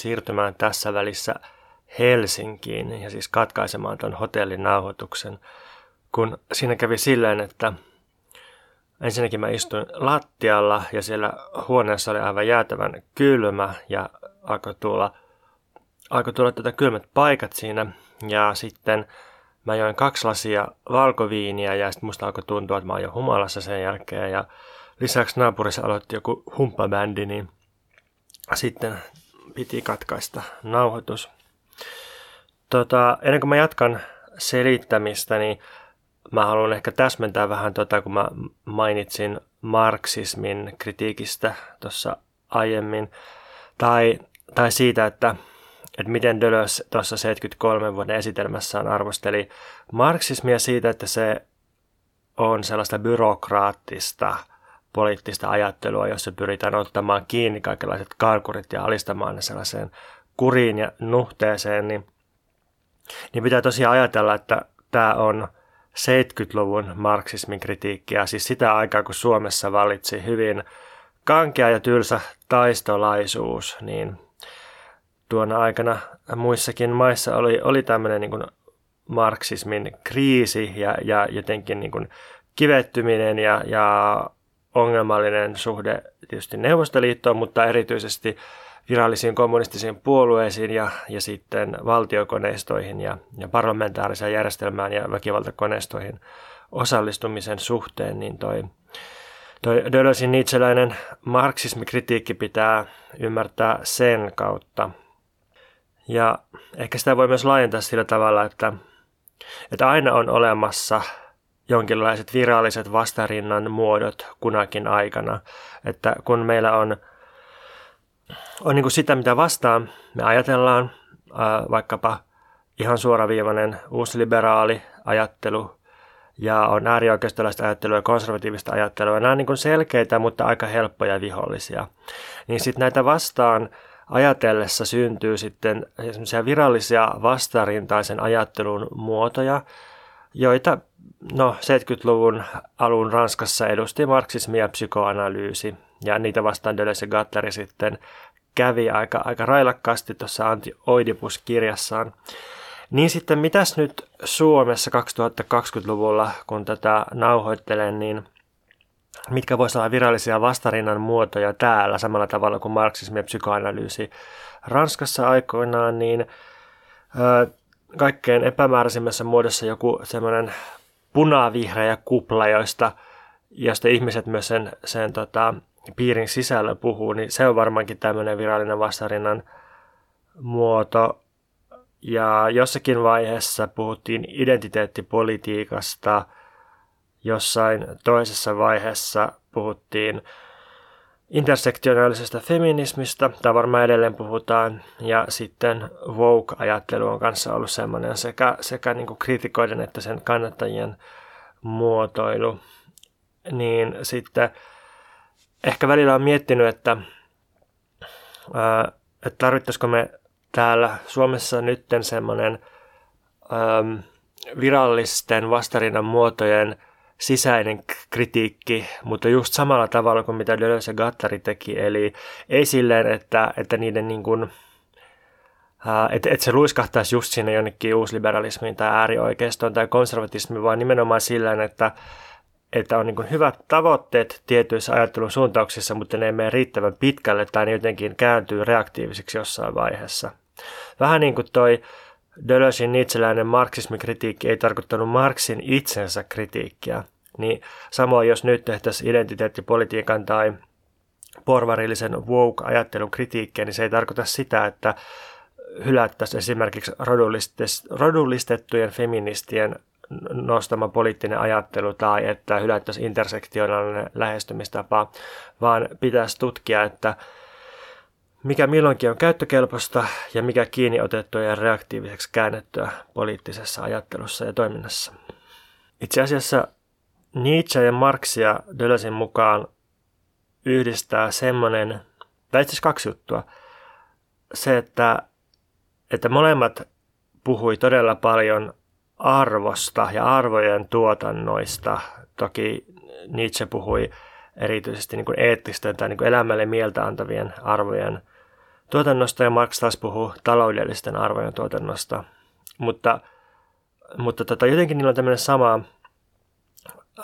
siirtymään tässä välissä Helsinkiin ja siis katkaisemaan tuon hotellin nauhoituksen, kun siinä kävi silleen, että ensinnäkin mä istuin lattialla ja siellä huoneessa oli aivan jäätävän kylmä ja alkoi tulla, alkoi tulla tätä kylmät paikat siinä ja sitten mä join kaksi lasia valkoviiniä ja sitten musta alkoi tuntua, että mä oon jo humalassa sen jälkeen ja lisäksi naapurissa aloitti joku humppabändi, niin sitten piti katkaista nauhoitus. Tota, ennen kuin mä jatkan selittämistä, niin mä haluan ehkä täsmentää vähän tota, kun mä mainitsin marksismin kritiikistä tuossa aiemmin. Tai, tai siitä, että, että miten Deleuze tuossa 73 vuoden esitelmässään arvosteli marksismia siitä, että se on sellaista byrokraattista poliittista ajattelua, jossa pyritään ottamaan kiinni kaikenlaiset karkurit ja alistamaan ne sellaiseen kuriin ja nuhteeseen, niin, niin pitää tosiaan ajatella, että tämä on 70-luvun marksismin kritiikkiä, siis sitä aikaa, kun Suomessa valitsi hyvin kankea ja tylsä taistolaisuus, niin tuona aikana muissakin maissa oli, oli tämmöinen niin marksismin kriisi ja, ja jotenkin niin kivettyminen ja, ja ongelmallinen suhde tietysti Neuvostoliittoon, mutta erityisesti virallisiin kommunistisiin puolueisiin ja, ja sitten valtiokoneistoihin ja, ja parlamentaariseen järjestelmään ja väkivaltakoneistoihin osallistumisen suhteen, niin toi, toi Dölösin itseläinen marksismikritiikki pitää ymmärtää sen kautta. Ja ehkä sitä voi myös laajentaa sillä tavalla, että, että aina on olemassa jonkinlaiset viralliset vastarinnan muodot kunakin aikana. Että kun meillä on, on niin kuin sitä, mitä vastaan me ajatellaan, ää, vaikkapa ihan suoraviivainen uusliberaali ajattelu ja on äärioikeistolaista ajattelua ja konservatiivista ajattelua. Nämä on niin kuin selkeitä, mutta aika helppoja vihollisia. Niin sitten näitä vastaan ajatellessa syntyy sitten virallisia vastarintaisen ajattelun muotoja, joita no, 70-luvun alun Ranskassa edusti marksismi ja psykoanalyysi, ja niitä vastaan Deleuze Gattari sitten kävi aika, aika railakkaasti tuossa Anti-Oidipus-kirjassaan. Niin sitten mitäs nyt Suomessa 2020-luvulla, kun tätä nauhoittelen, niin mitkä voisi olla virallisia vastarinnan muotoja täällä samalla tavalla kuin marksismi ja psykoanalyysi Ranskassa aikoinaan, niin kaikkein epämääräisimmässä muodossa joku semmoinen punavihreä kupla, joista, josta ihmiset myös sen, sen tota, piirin sisällä puhuu, niin se on varmaankin tämmöinen virallinen vastarinnan muoto. Ja jossakin vaiheessa puhuttiin identiteettipolitiikasta, jossain toisessa vaiheessa puhuttiin intersektionaalisesta feminismistä, tai varmaan edelleen puhutaan, ja sitten woke-ajattelu on kanssa ollut semmoinen sekä, sekä niin kritikoiden että sen kannattajien muotoilu. Niin sitten ehkä välillä on miettinyt, että, että tarvittaisiko me täällä Suomessa nytten semmoinen virallisten vastarinnan muotojen – sisäinen kritiikki, mutta just samalla tavalla kuin mitä Deleuze ja Gattari teki, eli ei silleen, että, että niiden niin kuin, että, että se luiskahtaisi just sinne jonnekin uusliberalismiin tai äärioikeistoon tai konservatismiin, vaan nimenomaan sillä, että, että on niin hyvät tavoitteet tietyissä ajattelun suuntauksissa, mutta ne ei mene riittävän pitkälle tai ne jotenkin kääntyy reaktiivisiksi jossain vaiheessa. Vähän niin kuin toi Deleuzein itseläinen marksismikritiikki ei tarkoittanut Marksin itsensä kritiikkiä, niin samoin jos nyt tehtäisiin identiteettipolitiikan tai porvarillisen woke-ajattelun kritiikkiä, niin se ei tarkoita sitä, että hylättäisiin esimerkiksi rodullistettujen feministien nostama poliittinen ajattelu tai että hylättäisiin intersektionaalinen lähestymistapa, vaan pitäisi tutkia, että mikä milloinkin on käyttökelpoista ja mikä kiinni otettua ja reaktiiviseksi käännettyä poliittisessa ajattelussa ja toiminnassa. Itse asiassa Nietzsche ja Marxia Dölösin mukaan yhdistää semmoinen, tai itse kaksi juttua. Se, että, että molemmat puhui todella paljon arvosta ja arvojen tuotannoista. Toki Nietzsche puhui erityisesti niin kuin eettisten tai niin kuin elämälle mieltä antavien arvojen tuotannosta ja Marx taas puhuu taloudellisten arvojen tuotannosta. Mutta, mutta tota, jotenkin niillä on tämmöinen sama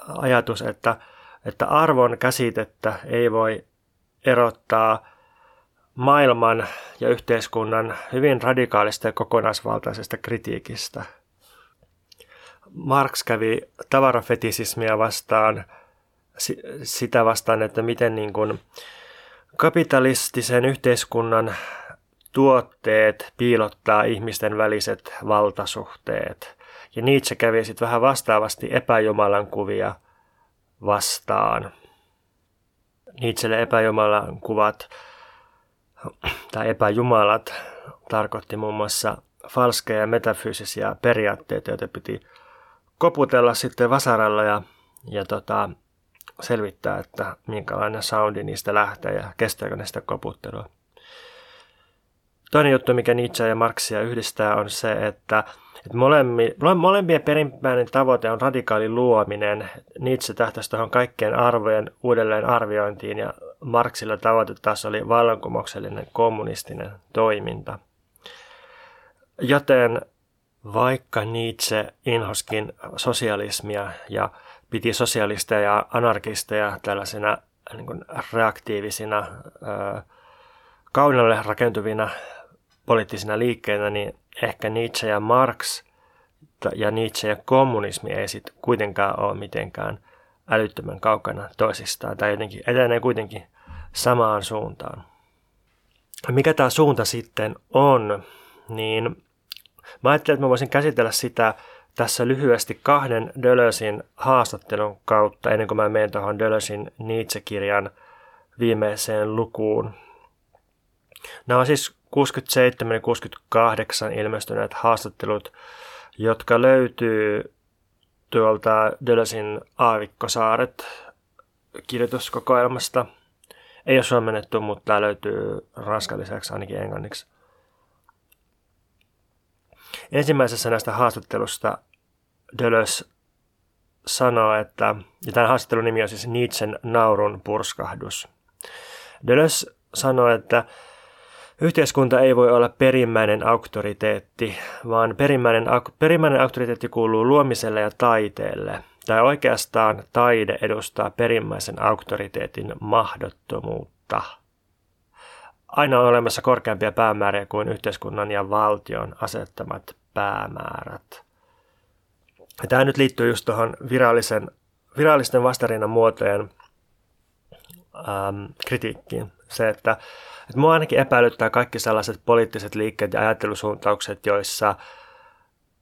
ajatus, että, että arvon käsitettä ei voi erottaa maailman ja yhteiskunnan hyvin radikaalista ja kokonaisvaltaisesta kritiikistä. Marx kävi tavarafetisismia vastaan, sitä vastaan, että miten niin kuin kapitalistisen yhteiskunnan tuotteet piilottaa ihmisten väliset valtasuhteet. Ja Nietzsche kävi sitten vähän vastaavasti epäjumalan kuvia vastaan. Nietzschelle epäjumalan kuvat tai epäjumalat tarkoitti muun muassa falskeja metafyysisiä periaatteita, joita piti koputella sitten vasaralla ja, ja tota, selvittää, että minkälainen soundi niistä lähtee ja kestääkö ne sitä koputtelua. Toinen juttu, mikä Nietzsche ja Marxia yhdistää, on se, että, molemmi, molempien perimmäinen tavoite on radikaali luominen. Nietzsche tähtäisi tuohon kaikkien arvojen uudelleen arviointiin ja Marxilla tavoite taas oli vallankumouksellinen kommunistinen toiminta. Joten vaikka Nietzsche inhoskin sosialismia ja piti sosialisteja ja anarkisteja tällaisina niin kuin reaktiivisina, kaunalle rakentuvina poliittisina liikkeinä, niin ehkä Nietzsche ja Marx ja Nietzsche ja kommunismi ei sitten kuitenkaan ole mitenkään älyttömän kaukana toisistaan, tai jotenkin etenee kuitenkin samaan suuntaan. Mikä tämä suunta sitten on, niin mä ajattelin, että mä voisin käsitellä sitä tässä lyhyesti kahden Dölösin haastattelun kautta, ennen kuin mä menen tuohon Dölösin Nietzsche-kirjan viimeiseen lukuun. Nämä on siis 67 ja 68 ilmestyneet haastattelut, jotka löytyy tuolta Dölösin Aavikkosaaret kirjoituskokoelmasta. Ei ole suomennettu, mutta tämä löytyy ranskan lisäksi ainakin englanniksi. Ensimmäisessä näistä haastattelusta Dölös sanoo, että, ja tämän haastattelun nimi on siis Nietzschen naurun purskahdus. Dölös sanoo, että Yhteiskunta ei voi olla perimmäinen auktoriteetti, vaan perimmäinen, perimmäinen auktoriteetti kuuluu luomiselle ja taiteelle. Tai oikeastaan taide edustaa perimmäisen auktoriteetin mahdottomuutta. Aina on olemassa korkeampia päämääriä kuin yhteiskunnan ja valtion asettamat päämäärät. Ja tämä nyt liittyy just tuohon virallisen, virallisten vastarinnan muotojen äm, kritiikkiin. Se, että että mua ainakin epäilyttää kaikki sellaiset poliittiset liikkeet ja ajattelusuuntaukset, joissa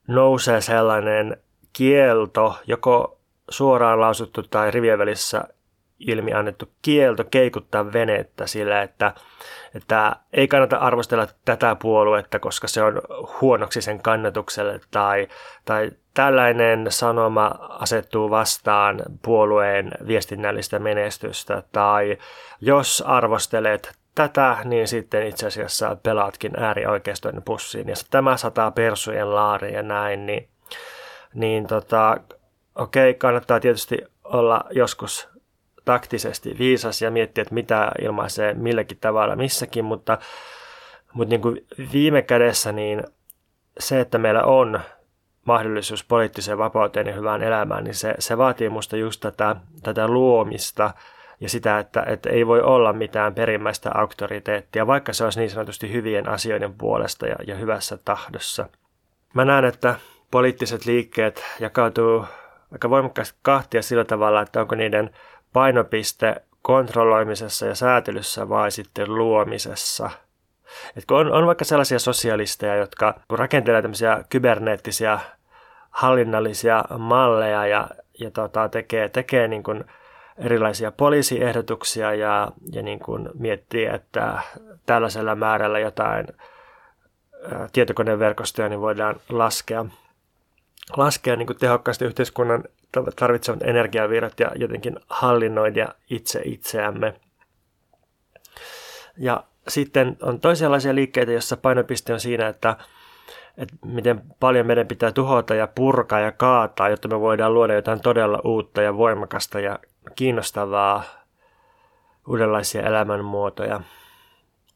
nousee sellainen kielto, joko suoraan lausuttu tai rivien välissä ilmi annettu kielto keikuttaa venettä sillä, että, että ei kannata arvostella tätä puoluetta, koska se on huonoksi sen kannatukselle tai, tai tällainen sanoma asettuu vastaan puolueen viestinnällistä menestystä tai jos arvostelet tätä, niin sitten itse asiassa pelaatkin äärioikeistoinen pussiin. Ja tämä sataa persujen laariin ja näin, niin, niin tota, okei, okay, kannattaa tietysti olla joskus taktisesti viisas ja miettiä, että mitä ilmaisee milläkin tavalla missäkin, mutta, mutta niin kuin viime kädessä niin se, että meillä on mahdollisuus poliittiseen vapauteen ja hyvään elämään, niin se, se vaatii musta just tätä, tätä luomista – ja sitä, että, että ei voi olla mitään perimmäistä auktoriteettia, vaikka se olisi niin sanotusti hyvien asioiden puolesta ja, ja hyvässä tahdossa. Mä näen, että poliittiset liikkeet jakautuu aika voimakkaasti kahtia sillä tavalla, että onko niiden painopiste kontrolloimisessa ja säätelyssä vai sitten luomisessa. Et kun on, on vaikka sellaisia sosialisteja, jotka rakentelee tämmöisiä kyberneettisiä hallinnallisia malleja ja, ja tota, tekee, tekee niin kuin erilaisia poliisiehdotuksia ja, ja niin kuin miettii, että tällaisella määrällä jotain tietokoneverkostoja niin voidaan laskea, laskea niin kuin tehokkaasti yhteiskunnan tarvitsevat energiavirrat ja jotenkin hallinnoida itse itseämme. Ja sitten on toisenlaisia liikkeitä, joissa painopiste on siinä, että, että miten paljon meidän pitää tuhota ja purkaa ja kaataa, jotta me voidaan luoda jotain todella uutta ja voimakasta ja kiinnostavaa, uudenlaisia elämänmuotoja.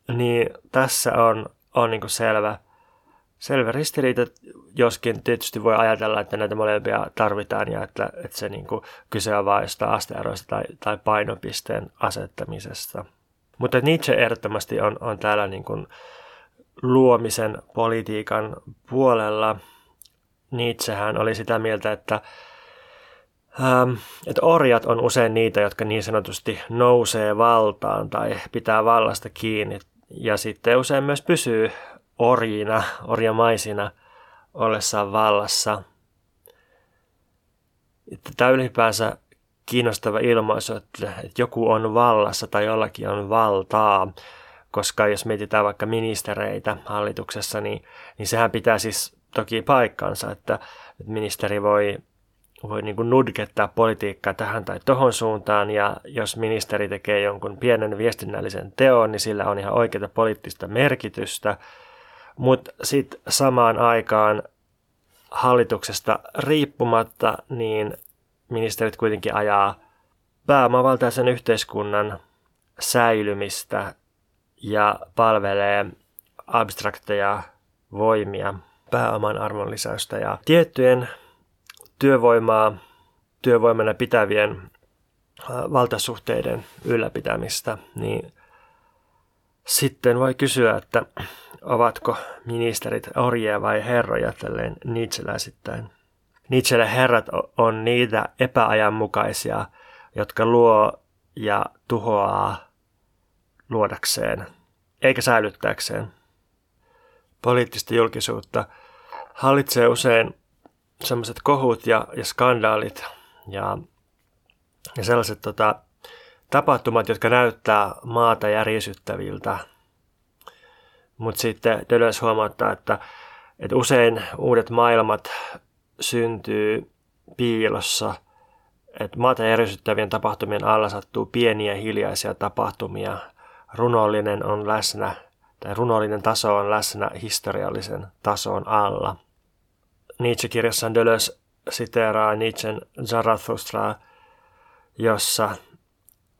niin tässä on, on niin selvä, selvä ristiriita, joskin tietysti voi ajatella, että näitä molempia tarvitaan ja että, että se niin kuin kyse on vain jostain asteeroista tai, tai painopisteen asettamisesta. Mutta Nietzsche ehdottomasti on, on täällä niin kuin luomisen politiikan puolella. Nietzschehän oli sitä mieltä, että, ähm, että orjat on usein niitä, jotka niin sanotusti nousee valtaan tai pitää vallasta kiinni ja sitten usein myös pysyy orjina, orjamaisina ollessaan vallassa. Tämä ylipäänsä kiinnostava ilmaisu, että joku on vallassa tai jollakin on valtaa, koska jos mietitään vaikka ministereitä hallituksessa, niin, niin sehän pitää siis toki paikkansa, että ministeri voi, voi niin kuin nudkettaa politiikkaa tähän tai tohon suuntaan, ja jos ministeri tekee jonkun pienen viestinnällisen teon, niin sillä on ihan oikeaa poliittista merkitystä, mutta sitten samaan aikaan hallituksesta riippumatta, niin ministerit kuitenkin ajaa pääomavaltaisen yhteiskunnan säilymistä ja palvelee abstrakteja voimia, pääoman arvonlisäystä ja tiettyjen työvoimaa työvoimana pitävien valtasuhteiden ylläpitämistä, niin sitten voi kysyä, että ovatko ministerit orjia vai herroja tälleen Nietzscheläisittäin. Nietzschelle herrat on niitä epäajanmukaisia, jotka luo ja tuhoaa luodakseen, eikä säilyttääkseen. Poliittista julkisuutta hallitsee usein sellaiset kohut ja, ja skandaalit ja, ja sellaiset tota, tapahtumat, jotka näyttää maata järisyttäviltä. Mutta sitten Deleuze huomauttaa, että, että usein uudet maailmat syntyy piilossa, että maata järisyttävien tapahtumien alla sattuu pieniä hiljaisia tapahtumia. Runollinen on läsnä, tai runollinen taso on läsnä historiallisen tason alla. Nietzsche-kirjassaan Deleuze siteeraa Nietzschen Zarathustraa, jossa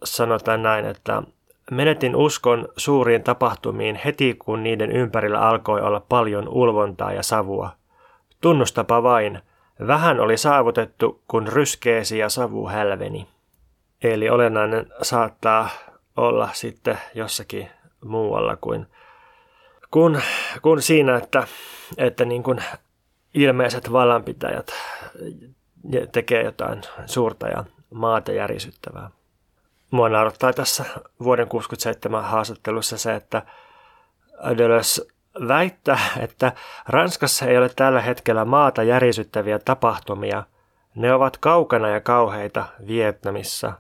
sanotaan näin, että menetin uskon suuriin tapahtumiin heti kun niiden ympärillä alkoi olla paljon ulvontaa ja savua. Tunnustapa vain, vähän oli saavutettu, kun ryskeesi ja savu hälveni. Eli olennainen saattaa olla sitten jossakin muualla kuin kun, kun siinä, että, että niin kuin ilmeiset vallanpitäjät tekee jotain suurta ja maata järisyttävää. Mua naurattaa tässä vuoden 67 haastattelussa se, että Deleuze väittää, että Ranskassa ei ole tällä hetkellä maata järisyttäviä tapahtumia. Ne ovat kaukana ja kauheita Vietnamissa.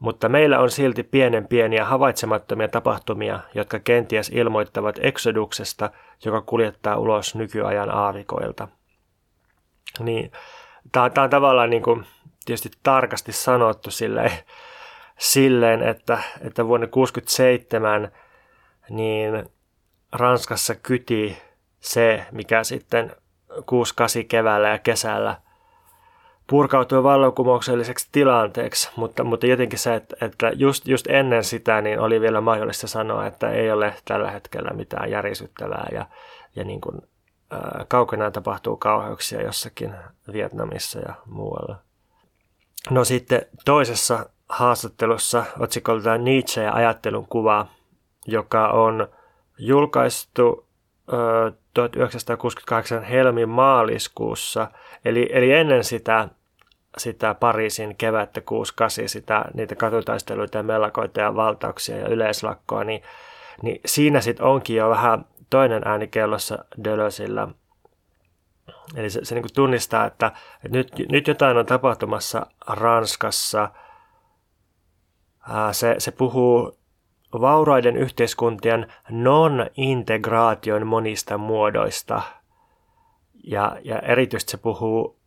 Mutta meillä on silti pienen pieniä havaitsemattomia tapahtumia, jotka kenties ilmoittavat eksoduksesta, joka kuljettaa ulos nykyajan aavikoilta. Niin, tämä on tavallaan niin kuin, tietysti tarkasti sanottu silleen, silleen että, että vuonna 1967 niin Ranskassa kyti se, mikä sitten 68 keväällä ja kesällä purkautui vallankumoukselliseksi tilanteeksi, mutta, mutta jotenkin se, että, että just, just ennen sitä niin oli vielä mahdollista sanoa, että ei ole tällä hetkellä mitään järisyttävää ja, ja niin kuin, ää, kaukana tapahtuu kauheuksia jossakin Vietnamissa ja muualla. No sitten toisessa haastattelussa otsikolta Nietzsche ja ajattelun kuva, joka on julkaistu ö, 1968 helmi maaliskuussa, eli, eli ennen sitä, sitä Pariisin kevättä 68, sitä, niitä katutaisteluita ja mellakoita ja valtauksia ja yleislakkoa, niin, niin siinä sitten onkin jo vähän toinen ääni kellossa Deleuzeillä. Eli se, se niin tunnistaa, että, että nyt, nyt jotain on tapahtumassa Ranskassa – se, se puhuu vauraiden yhteiskuntien non-integraation monista muodoista. Ja, ja erityisesti se puhuu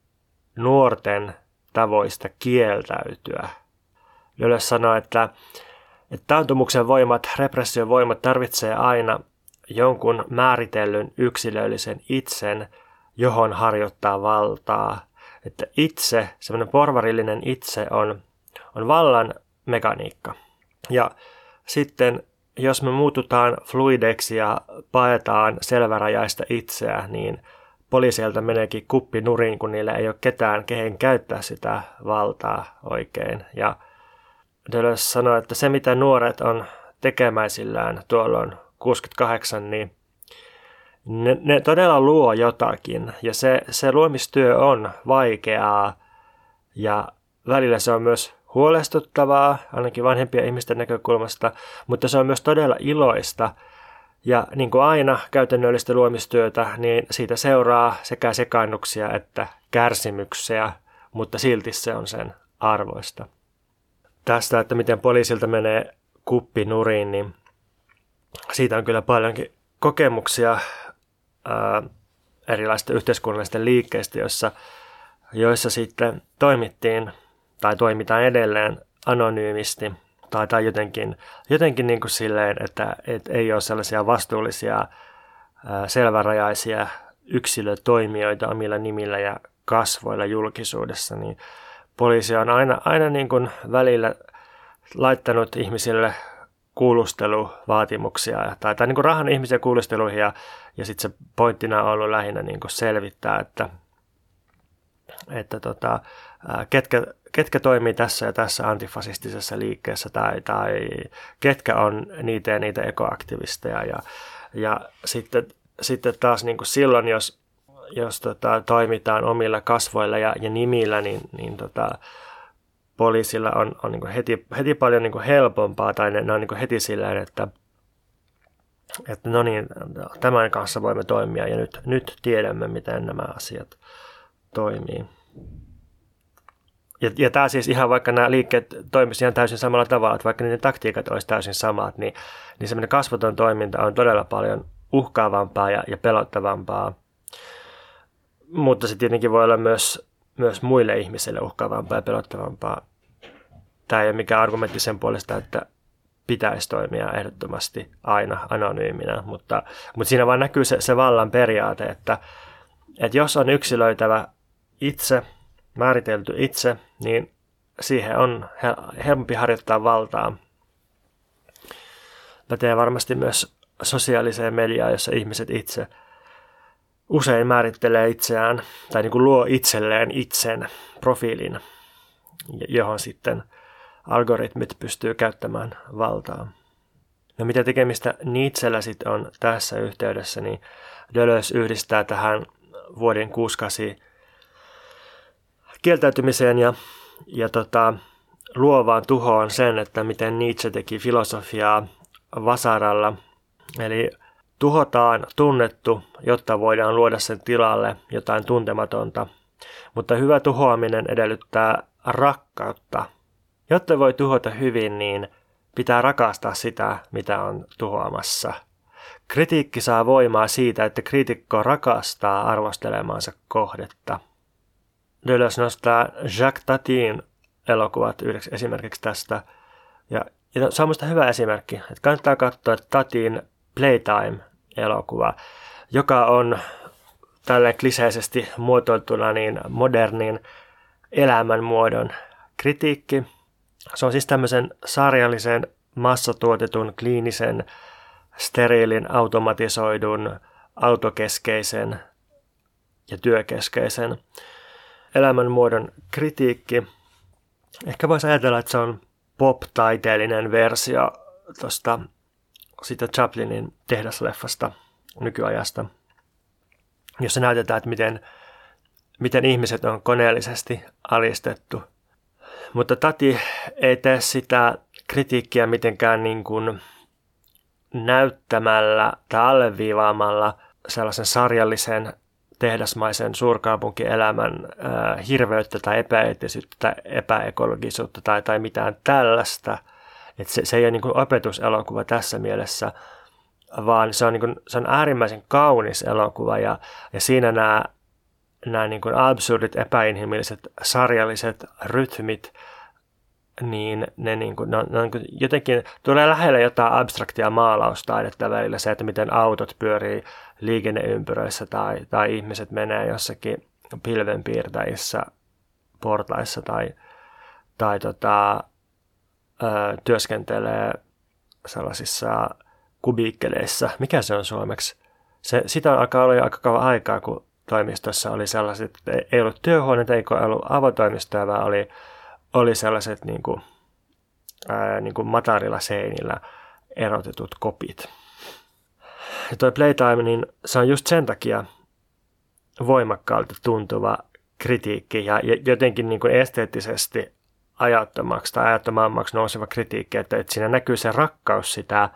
nuorten tavoista kieltäytyä. Lölle sanoo, että, että taantumuksen voimat, repression voimat tarvitsee aina jonkun määritellyn yksilöllisen itsen, johon harjoittaa valtaa. Että itse, semmoinen porvarillinen itse on, on vallan mekaniikka. Ja sitten jos me muututaan fluideksi ja paetaan selvärajaista itseä, niin poliiseilta meneekin kuppi nurin, kun niillä ei ole ketään, kehen käyttää sitä valtaa oikein. Ja Deleuze sanoi, että se mitä nuoret on tekemäisillään tuolloin 68, niin ne, ne todella luo jotakin. Ja se, se luomistyö on vaikeaa ja välillä se on myös huolestuttavaa, ainakin vanhempien ihmisten näkökulmasta, mutta se on myös todella iloista. Ja niin kuin aina käytännöllistä luomistyötä, niin siitä seuraa sekä sekannuksia että kärsimyksiä, mutta silti se on sen arvoista. Tästä, että miten poliisilta menee kuppi nurin, niin siitä on kyllä paljonkin kokemuksia ää, erilaisista yhteiskunnallisista liikkeistä, joissa, joissa sitten toimittiin tai toimitaan edelleen anonyymisti tai, tai jotenkin, jotenkin niin kuin silleen, että, että ei ole sellaisia vastuullisia, selvärajaisia yksilötoimijoita omilla nimillä ja kasvoilla julkisuudessa, niin poliisi on aina, aina niin kuin välillä laittanut ihmisille kuulusteluvaatimuksia tai, tai niin kuin rahan ihmisiä kuulusteluihin ja, ja sitten se pointtina on ollut lähinnä niin kuin selvittää, että, että tota, ketkä, ketkä toimii tässä ja tässä antifasistisessa liikkeessä tai, tai ketkä on niitä ja niitä ekoaktivisteja ja, ja sitten, sitten taas niin kuin silloin, jos, jos tota, toimitaan omilla kasvoilla ja, ja nimillä, niin, niin tota, poliisilla on, on niin heti, heti paljon niin helpompaa, tai ne, ne on niin heti sillä että, että no niin, tämän kanssa voimme toimia, ja nyt, nyt tiedämme, miten nämä asiat toimii. Ja, ja tämä siis ihan vaikka nämä liikkeet toimisivat ihan täysin samalla tavalla, että vaikka niiden taktiikat olisi täysin samat, niin, niin semmoinen kasvoton toiminta on todella paljon uhkaavampaa ja, ja pelottavampaa. Mutta se tietenkin voi olla myös myös muille ihmisille uhkaavampaa ja pelottavampaa. Tämä ei ole mikään argumentti sen puolesta, että pitäisi toimia ehdottomasti aina anonyyminä, mutta, mutta siinä vaan näkyy se, se vallan periaate, että, että jos on yksilöitävä itse, määritelty itse, niin siihen on helpompi harjoittaa valtaa. Pätee varmasti myös sosiaaliseen mediaan, jossa ihmiset itse – usein määrittelee itseään tai niin kuin luo itselleen itsen profiilin, johon sitten algoritmit pystyy käyttämään valtaa. No mitä tekemistä Nietzschellä sitten on tässä yhteydessä, niin Deleuze yhdistää tähän vuoden 68 kieltäytymiseen ja, ja tota, luovaan tuhoon sen, että miten Nietzsche teki filosofiaa vasaralla. Eli Tuhotaan tunnettu, jotta voidaan luoda sen tilalle jotain tuntematonta, mutta hyvä tuhoaminen edellyttää rakkautta. Jotta voi tuhota hyvin, niin pitää rakastaa sitä, mitä on tuhoamassa. Kritiikki saa voimaa siitä, että kriitikko rakastaa arvostelemaansa kohdetta. Deleuze nostaa Jacques Tatin elokuvat yhdeksi esimerkiksi tästä. Ja, ja se on minusta hyvä esimerkki, että kannattaa katsoa Tatin Playtime elokuva, joka on tälle kliseisesti muotoiltuna niin modernin elämänmuodon kritiikki. Se on siis tämmöisen sarjallisen massatuotetun, kliinisen, steriilin, automatisoidun, autokeskeisen ja työkeskeisen elämänmuodon kritiikki. Ehkä voisi ajatella, että se on pop-taiteellinen versio tuosta sitä Chaplinin tehdasleffasta nykyajasta, jossa näytetään, että miten, miten ihmiset on koneellisesti alistettu. Mutta Tati ei tee sitä kritiikkiä mitenkään niin kuin näyttämällä tai alleviivaamalla sellaisen sarjallisen tehdasmaisen suurkaupunkielämän äh, hirveyttä tai epäeettisyyttä tai epäekologisuutta tai, tai mitään tällaista – et se, se ei ole niin kuin opetuselokuva tässä mielessä, vaan se on, niin kuin, se on äärimmäisen kaunis elokuva ja, ja siinä nämä, nämä niin kuin absurdit, epäinhimilliset, sarjalliset rytmit, niin ne, niin kuin, ne on, ne on jotenkin tulee lähelle jotain abstraktia maalaustaidetta välillä se, että miten autot pyörii liikenneympyröissä tai, tai ihmiset menee jossakin pilvenpiirtäjissä portaissa tai, tai tota, ö, työskentelee sellaisissa kubiikkeleissa. Mikä se on suomeksi? Se, sitä alkaa olla aika kauan aikaa, kun toimistossa oli sellaiset, ei ollut työhuoneita, ei ollut avotoimistoja, vaan oli, oli sellaiset niin kuin, ää, niin kuin matarilla seinillä erotetut kopit. Ja toi Playtime, niin se on just sen takia voimakkaalta tuntuva kritiikki ja jotenkin niin kuin esteettisesti ajattomaksi tai ajattomammaksi nouseva kritiikki, että, että siinä näkyy se rakkaus sitä,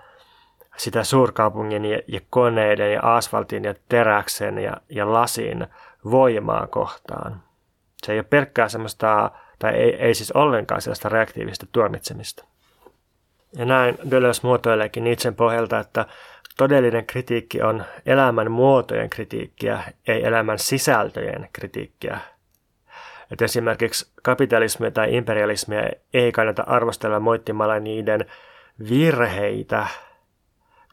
sitä suurkaupungin ja, ja koneiden ja asfaltin ja teräksen ja, ja lasin voimaa kohtaan. Se ei ole pelkkää semmoista, tai ei, ei siis ollenkaan sellaista reaktiivista tuomitsemista. Ja näin Deleuze muotoileekin itsen pohjalta, että todellinen kritiikki on elämän muotojen kritiikkiä, ei elämän sisältöjen kritiikkiä. Että esimerkiksi kapitalismia tai imperialismia ei kannata arvostella moittimalla niiden virheitä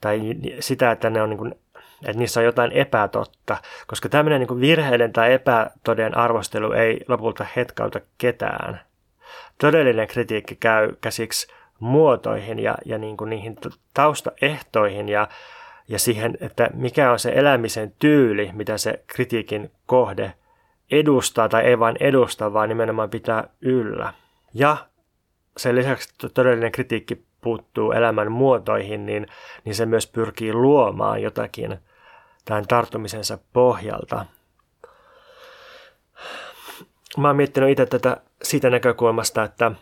tai sitä, että, ne on niin että niissä on jotain epätotta, koska tämmöinen niin virheiden tai epätoden arvostelu ei lopulta hetkauta ketään. Todellinen kritiikki käy käsiksi muotoihin ja, ja niin kuin niihin taustaehtoihin ja, ja siihen, että mikä on se elämisen tyyli, mitä se kritiikin kohde edustaa tai ei vain edusta, vaan nimenomaan pitää yllä. Ja sen lisäksi todellinen kritiikki puuttuu elämän muotoihin, niin, niin se myös pyrkii luomaan jotakin tämän tarttumisensa pohjalta. Mä oon miettinyt itse tätä siitä näkökulmasta, että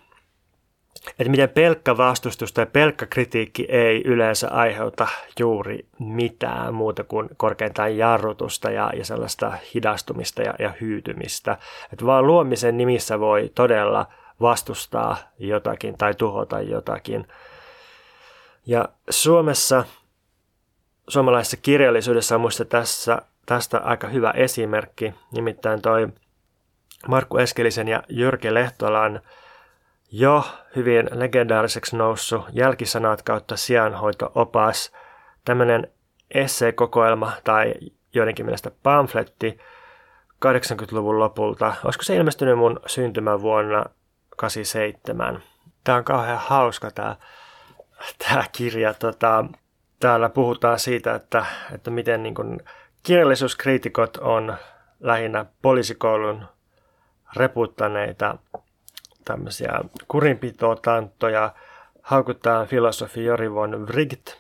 että miten pelkkä vastustus tai pelkkä kritiikki ei yleensä aiheuta juuri mitään muuta kuin korkeintaan jarrutusta ja, ja sellaista hidastumista ja, ja hyytymistä. Että vaan luomisen nimissä voi todella vastustaa jotakin tai tuhota jotakin. Ja Suomessa, suomalaisessa kirjallisuudessa on tässä, tästä aika hyvä esimerkki, nimittäin toi Markku Eskelisen ja Jyrki Lehtolan – jo hyvin legendaariseksi noussut jälkisanat kautta sijaanhoito-opas, tämmöinen esseekokoelma tai joidenkin mielestä pamfletti 80-luvun lopulta. Olisiko se ilmestynyt mun syntymävuonna 87? Tämä on kauhean hauska tämä, tämä kirja. Tota, täällä puhutaan siitä, että, että miten niin kuin kirjallisuuskriitikot on lähinnä poliisikoulun reputtaneita tämmöisiä kurinpitotanttoja, haukutaan filosofi Jori von Wright.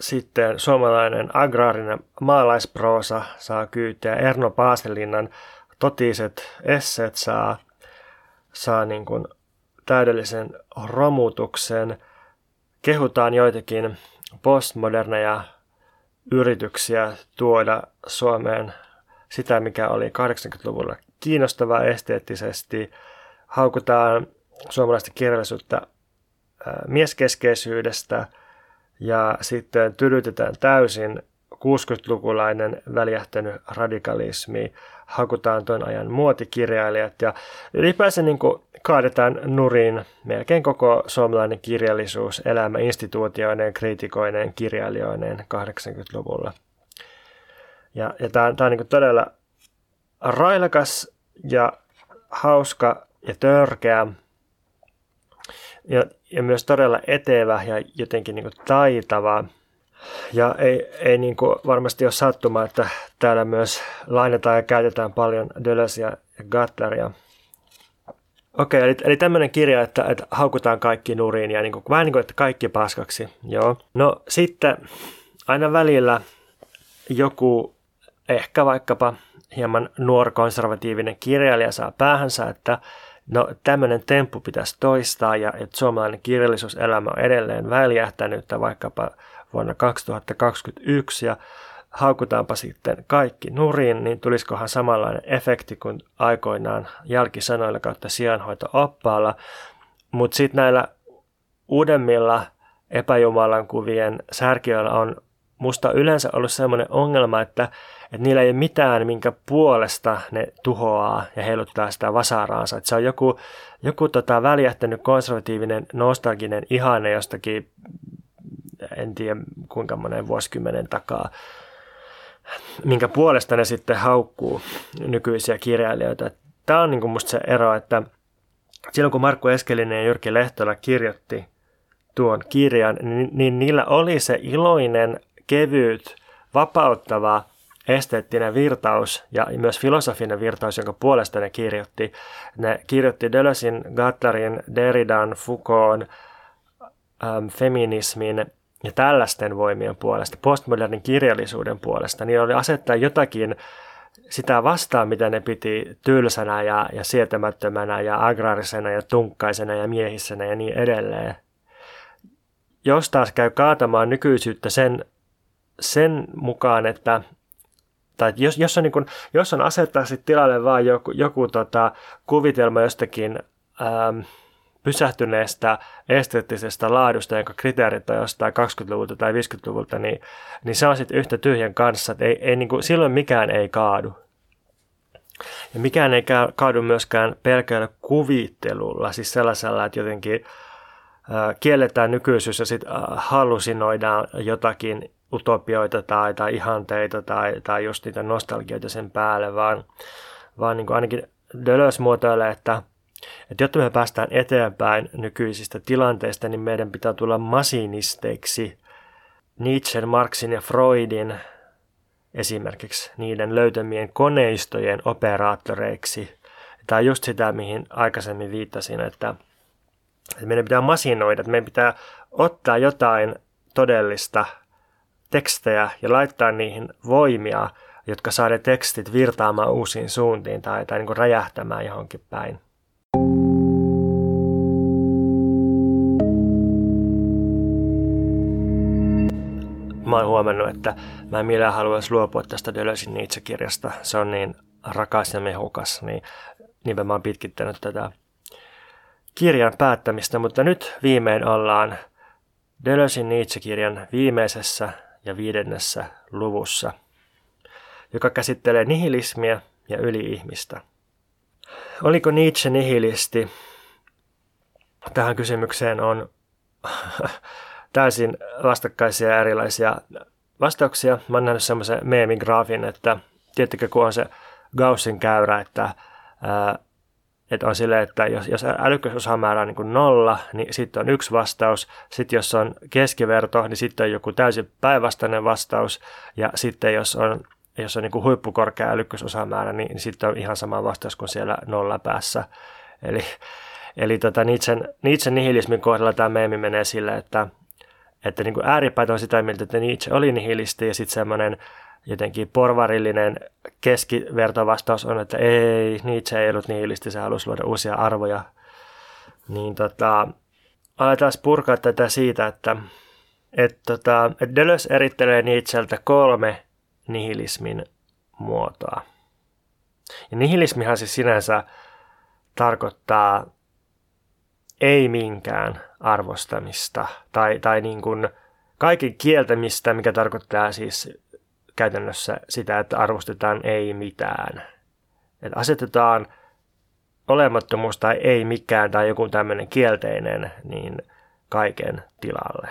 Sitten suomalainen agraarinen maalaisproosa saa kyytiä. Erno Paaselinnan totiset esseet saa, saa niin kuin täydellisen romutuksen. Kehutaan joitakin postmoderneja yrityksiä tuoda Suomeen sitä, mikä oli 80-luvulla kiinnostavaa esteettisesti – haukutaan suomalaista kirjallisuutta mieskeskeisyydestä ja sitten tylytetään täysin 60-lukulainen väljähtänyt radikalismi, hakutaan tuon ajan muotikirjailijat ja ylipäänsä niin kuin kaadetaan nurin melkein koko suomalainen kirjallisuus, elämä instituutioineen, kriitikoineen, kirjailijoineen 80-luvulla. Ja, ja tämä on, tämä on niin todella railakas ja hauska ja törkeä ja, ja myös todella etevä ja jotenkin niin taitava. Ja ei, ei niin kuin varmasti ole sattuma, että täällä myös lainataan ja käytetään paljon Deleuzeä ja Gatleria. Okei, eli, eli tämmöinen kirja, että, että haukutaan kaikki nuriin ja niin kuin, vähän niin kuin, että kaikki paskaksi. Joo. No sitten aina välillä joku, ehkä vaikkapa hieman nuorkonservatiivinen kirjailija saa päähänsä, että No tämmöinen temppu pitäisi toistaa ja että suomalainen kirjallisuuselämä on edelleen väljähtänyt vaikkapa vuonna 2021 ja haukutaanpa sitten kaikki nurin, niin tulisikohan samanlainen efekti kuin aikoinaan jälkisanoilla kautta sijaanhoito-oppaalla. Mutta sitten näillä uudemmilla epäjumalan kuvien särkiöillä on musta yleensä ollut sellainen ongelma, että että niillä ei ole mitään, minkä puolesta ne tuhoaa ja heiluttaa sitä vasaraansa. Että se on joku, joku tota väljähtänyt konservatiivinen nostalginen ihanne jostakin, en tiedä kuinka monen vuosikymmenen takaa, minkä puolesta ne sitten haukkuu nykyisiä kirjailijoita. Tämä on niin kuin musta se ero, että silloin kun Markku Eskelinen ja Jyrki Lehtola kirjoitti tuon kirjan, niin, niin niillä oli se iloinen, kevyt, vapauttava esteettinen virtaus ja myös filosofinen virtaus, jonka puolesta ne kirjoitti. Ne kirjoitti Deleuzein, Gattarin, Derridan, Foucaultin, äm, feminismin ja tällaisten voimien puolesta, postmodernin kirjallisuuden puolesta, niin oli asettaa jotakin sitä vastaan, mitä ne piti tylsänä ja, ja sietämättömänä ja agraarisena ja tunkkaisena ja miehissenä ja niin edelleen. Jos taas käy kaatamaan nykyisyyttä sen, sen mukaan, että tai jos, jos, on, niin kun, jos on asettaa sit tilalle vain joku, joku tota, kuvitelma jostakin ähm, pysähtyneestä esteettisestä laadusta, jonka kriteerit on jostain 20-luvulta tai 50-luvulta, niin, niin se on sitten yhtä tyhjän kanssa, että ei, ei, niin kuin, silloin mikään ei kaadu. Ja mikään ei kaadu myöskään pelkällä kuvittelulla, siis sellaisella, että jotenkin äh, kielletään nykyisyys ja sitten äh, hallusinoidaan jotakin utopioita tai, tai ihanteita tai, tai just niitä nostalgioita sen päälle, vaan, vaan niin kuin ainakin Deleuze muotoilee, että, että jotta me päästään eteenpäin nykyisistä tilanteista, niin meidän pitää tulla masinisteiksi Nietzschen, Marxin ja Freudin esimerkiksi niiden löytämien koneistojen operaattoreiksi. Tämä on just sitä, mihin aikaisemmin viittasin, että, että meidän pitää masinoida, että meidän pitää ottaa jotain todellista tekstejä ja laittaa niihin voimia, jotka saa ne tekstit virtaamaan uusiin suuntiin tai, tai niin räjähtämään johonkin päin. Mä oon huomannut, että mä en millään haluaisi luopua tästä Deleuzein Nietzsche-kirjasta. Se on niin rakas ja mehukas, niin niinpä mä oon pitkittänyt tätä kirjan päättämistä, mutta nyt viimein ollaan Deleuzein Nietzsche-kirjan viimeisessä ja viidennessä luvussa, joka käsittelee nihilismiä ja yliihmistä. Oliko Nietzsche nihilisti? Tähän kysymykseen on täysin vastakkaisia ja erilaisia vastauksia. Mä oon nähnyt semmoisen meemin graafin, että tiettikö kun on se Gaussin käyrä, että ää, että on silleen, että jos, jos älykkyysosamäärä on niin kuin nolla, niin sitten on yksi vastaus. Sitten jos on keskiverto, niin sitten on joku täysin päinvastainen vastaus. Ja sitten jos on, jos on niin kuin huippukorkea älykkyysosamäärä, niin, niin sitten on ihan sama vastaus kuin siellä nolla päässä. Eli, eli tota Nietzschen, Nietzschen nihilismin kohdalla tämä meemi menee sillä, että, että niin kuin ääripäät on sitä mieltä, että Nietzsche oli nihilisti ja sitten semmoinen jotenkin porvarillinen keskivertovastaus on, että ei, Nietzsche ei ollut nihilisti, se halusi luoda uusia arvoja. Niin tota, aletaan purkaa tätä siitä, että et tota, et Deleuze erittelee Nietzscheltä kolme nihilismin muotoa. Ja nihilismihan siis sinänsä tarkoittaa ei minkään arvostamista tai, tai niin kuin kaiken kieltämistä, mikä tarkoittaa siis käytännössä sitä, että arvostetaan ei mitään. Että asetetaan olemattomuus tai ei mikään tai joku tämmöinen kielteinen niin kaiken tilalle.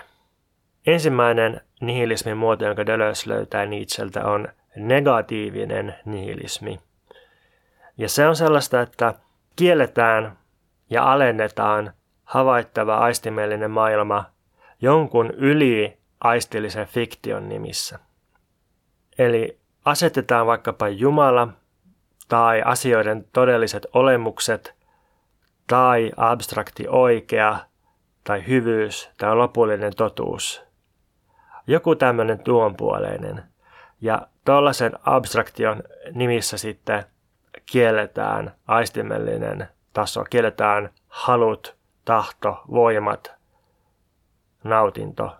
Ensimmäinen nihilismin muoto, jonka Deleuze löytää Nietzscheltä, on negatiivinen nihilismi. Ja se on sellaista, että kielletään ja alennetaan havaittava aistimellinen maailma jonkun yli aistillisen fiktion nimissä. Eli asetetaan vaikkapa Jumala tai asioiden todelliset olemukset tai abstrakti oikea tai hyvyys tai lopullinen totuus. Joku tämmöinen tuonpuoleinen. Ja tuollaisen abstraktion nimissä sitten kielletään aistimellinen taso, kielletään halut, tahto, voimat, nautinto,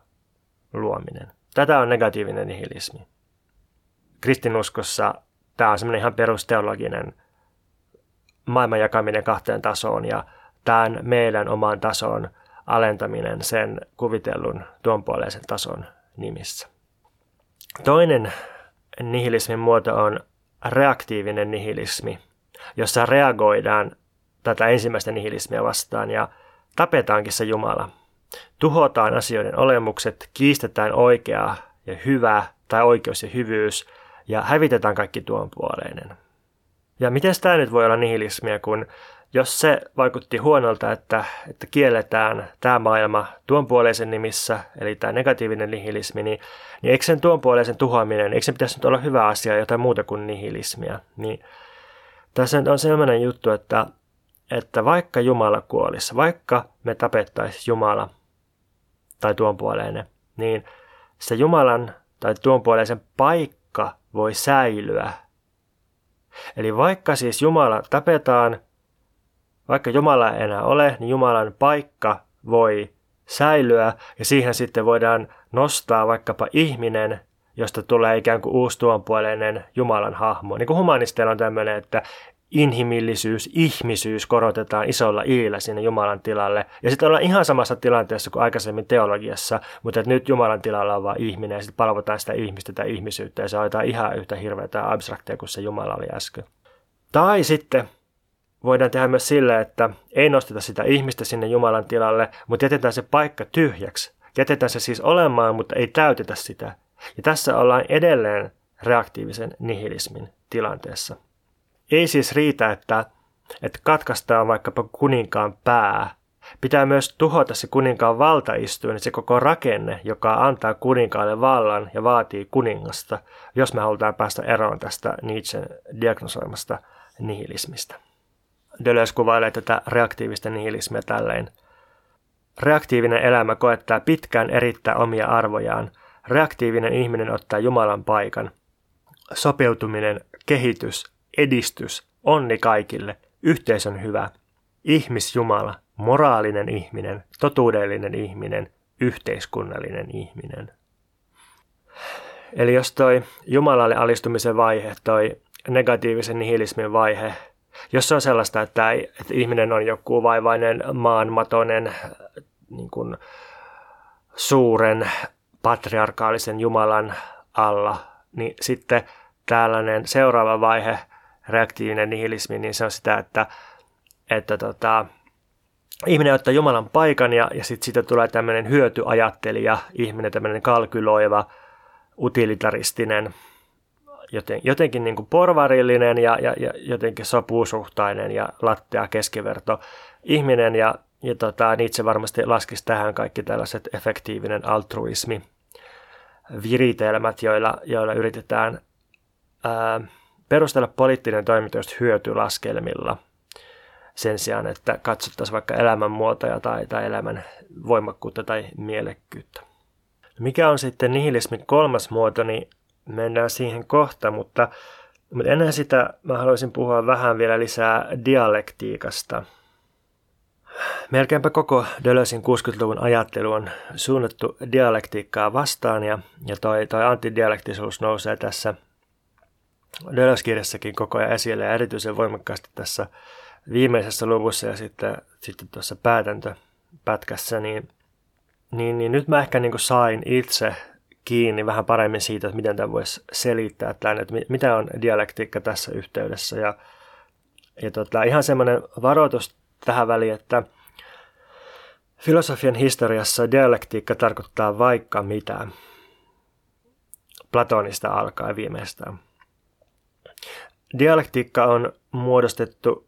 luominen. Tätä on negatiivinen nihilismi kristinuskossa tämä on semmoinen ihan perusteologinen maailman jakaminen kahteen tasoon ja tämän meidän omaan tasoon alentaminen sen kuvitellun tuonpuoleisen tason nimissä. Toinen nihilismin muoto on reaktiivinen nihilismi, jossa reagoidaan tätä ensimmäistä nihilismia vastaan ja tapetaankin se Jumala. Tuhotaan asioiden olemukset, kiistetään oikea ja hyvä tai oikeus ja hyvyys ja hävitetään kaikki tuon puoleinen. Ja miten tämä nyt voi olla nihilismiä, kun jos se vaikutti huonolta, että, että kielletään tämä maailma tuonpuoleisen nimissä, eli tämä negatiivinen nihilismi, niin, niin eikö sen tuonpuoleisen tuhoaminen, eikö se pitäisi nyt olla hyvä asia jotain muuta kuin nihilismiä? Niin, tässä on sellainen juttu, että, että vaikka Jumala kuolisi, vaikka me tapettaisiin Jumala tai tuonpuoleinen, niin se Jumalan tai tuonpuoleisen paikka voi säilyä. Eli vaikka siis Jumala tapetaan, vaikka Jumala ei enää ole, niin Jumalan paikka voi säilyä ja siihen sitten voidaan nostaa vaikkapa ihminen, josta tulee ikään kuin uusi tuonpuoleinen Jumalan hahmo. Niin kuin humanisteilla on tämmöinen, että inhimillisyys, ihmisyys korotetaan isolla iillä sinne Jumalan tilalle. Ja sitten ollaan ihan samassa tilanteessa kuin aikaisemmin teologiassa, mutta nyt Jumalan tilalla on vain ihminen ja sitten palvotaan sitä ihmistä tai ihmisyyttä ja se on ihan yhtä hirveätä abstraktia kuin se Jumala oli äsken. Tai sitten voidaan tehdä myös sillä, että ei nosteta sitä ihmistä sinne Jumalan tilalle, mutta jätetään se paikka tyhjäksi. Jätetään se siis olemaan, mutta ei täytetä sitä. Ja tässä ollaan edelleen reaktiivisen nihilismin tilanteessa. Ei siis riitä, että, että katkaistaan vaikkapa kuninkaan pää. Pitää myös tuhota se kuninkaan valtaistuin, se koko rakenne, joka antaa kuninkaalle vallan ja vaatii kuningasta, jos me halutaan päästä eroon tästä Nietzschen diagnosoimasta nihilismistä. Deleuze kuvailee tätä reaktiivista nihilismiä tälleen. Reaktiivinen elämä koettaa pitkään erittää omia arvojaan. Reaktiivinen ihminen ottaa Jumalan paikan. Sopeutuminen, kehitys, edistys, onni kaikille, yhteisön hyvä, ihmisjumala, moraalinen ihminen, totuudellinen ihminen, yhteiskunnallinen ihminen. Eli jos toi Jumalalle alistumisen vaihe, toi negatiivisen nihilismin vaihe jos se on sellaista, että, että ihminen on joku vaivainen, maanmatoinen, niin kuin suuren patriarkaalisen Jumalan alla, niin sitten tällainen seuraava vaihe, reaktiivinen nihilismi, niin se on sitä, että, että tota, ihminen ottaa Jumalan paikan ja, ja sitten siitä tulee tämmöinen hyötyajattelija, ihminen tämmöinen kalkyloiva, utilitaristinen, joten, jotenkin niin kuin porvarillinen ja, ja, ja jotenkin sopuusuhtainen ja lattea keskiverto ihminen ja, ja tota, Nietzsche varmasti laskisi tähän kaikki tällaiset efektiivinen altruismi viritelmät, joilla, joilla yritetään ää, perustella poliittinen toiminta just hyötylaskelmilla sen sijaan, että katsottaisiin vaikka elämänmuotoja tai, tai elämän voimakkuutta tai mielekkyyttä. Mikä on sitten nihilismin kolmas muoto, niin mennään siihen kohta, mutta, mutta ennen sitä mä haluaisin puhua vähän vielä lisää dialektiikasta. Melkeinpä koko Dölösin 60-luvun ajattelu on suunnattu dialektiikkaa vastaan ja, ja toi, toi antidialektisuus nousee tässä Dölös-kirjassakin koko ajan esille ja erityisen voimakkaasti tässä viimeisessä luvussa ja sitten, sitten tuossa päätäntöpätkässä, niin, niin, niin nyt mä ehkä niin sain itse kiinni vähän paremmin siitä, että miten tämä voisi selittää tämän, että mitä on dialektiikka tässä yhteydessä. Ja, ja tota, ihan semmoinen varoitus tähän väliin, että filosofian historiassa dialektiikka tarkoittaa vaikka mitä. Platonista alkaen viimeistään. Dialektiikka on muodostettu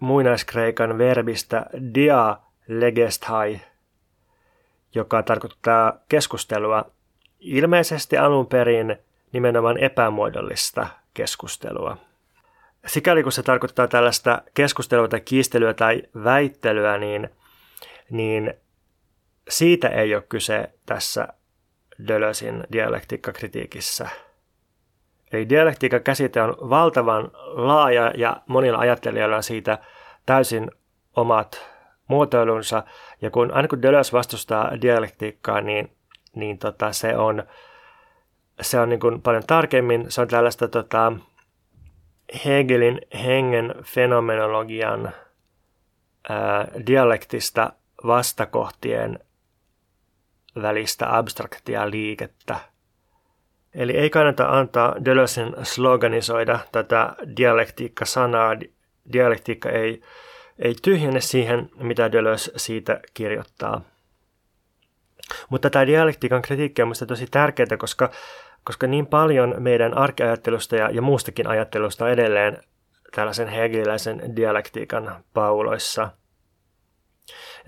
muinaiskreikan verbistä dia legesthai, joka tarkoittaa keskustelua ilmeisesti alun perin nimenomaan epämuodollista keskustelua. Sikäli kun se tarkoittaa tällaista keskustelua tai kiistelyä tai väittelyä, niin, niin siitä ei ole kyse tässä Dölösin dialektiikkakritiikissä. Eli dialektiikan käsite on valtavan laaja ja monilla ajattelijoilla on siitä täysin omat muotoilunsa. Ja kun aina kun Deleuze vastustaa dialektiikkaa, niin niin tota, se on, se on niin kuin paljon tarkemmin, se on tällaista tota, Hegelin hengen fenomenologian ää, dialektista vastakohtien välistä abstraktia liikettä. Eli ei kannata antaa Deleuzen sloganisoida tätä dialektiikka-sanaa. Dialektiikka ei, ei tyhjene siihen, mitä Deleuze siitä kirjoittaa. Mutta tämä dialektiikan kritiikki on minusta tosi tärkeää, koska, koska niin paljon meidän arkiajattelusta ja, ja muustakin ajattelusta on edelleen tällaisen hegeliläisen dialektiikan pauloissa.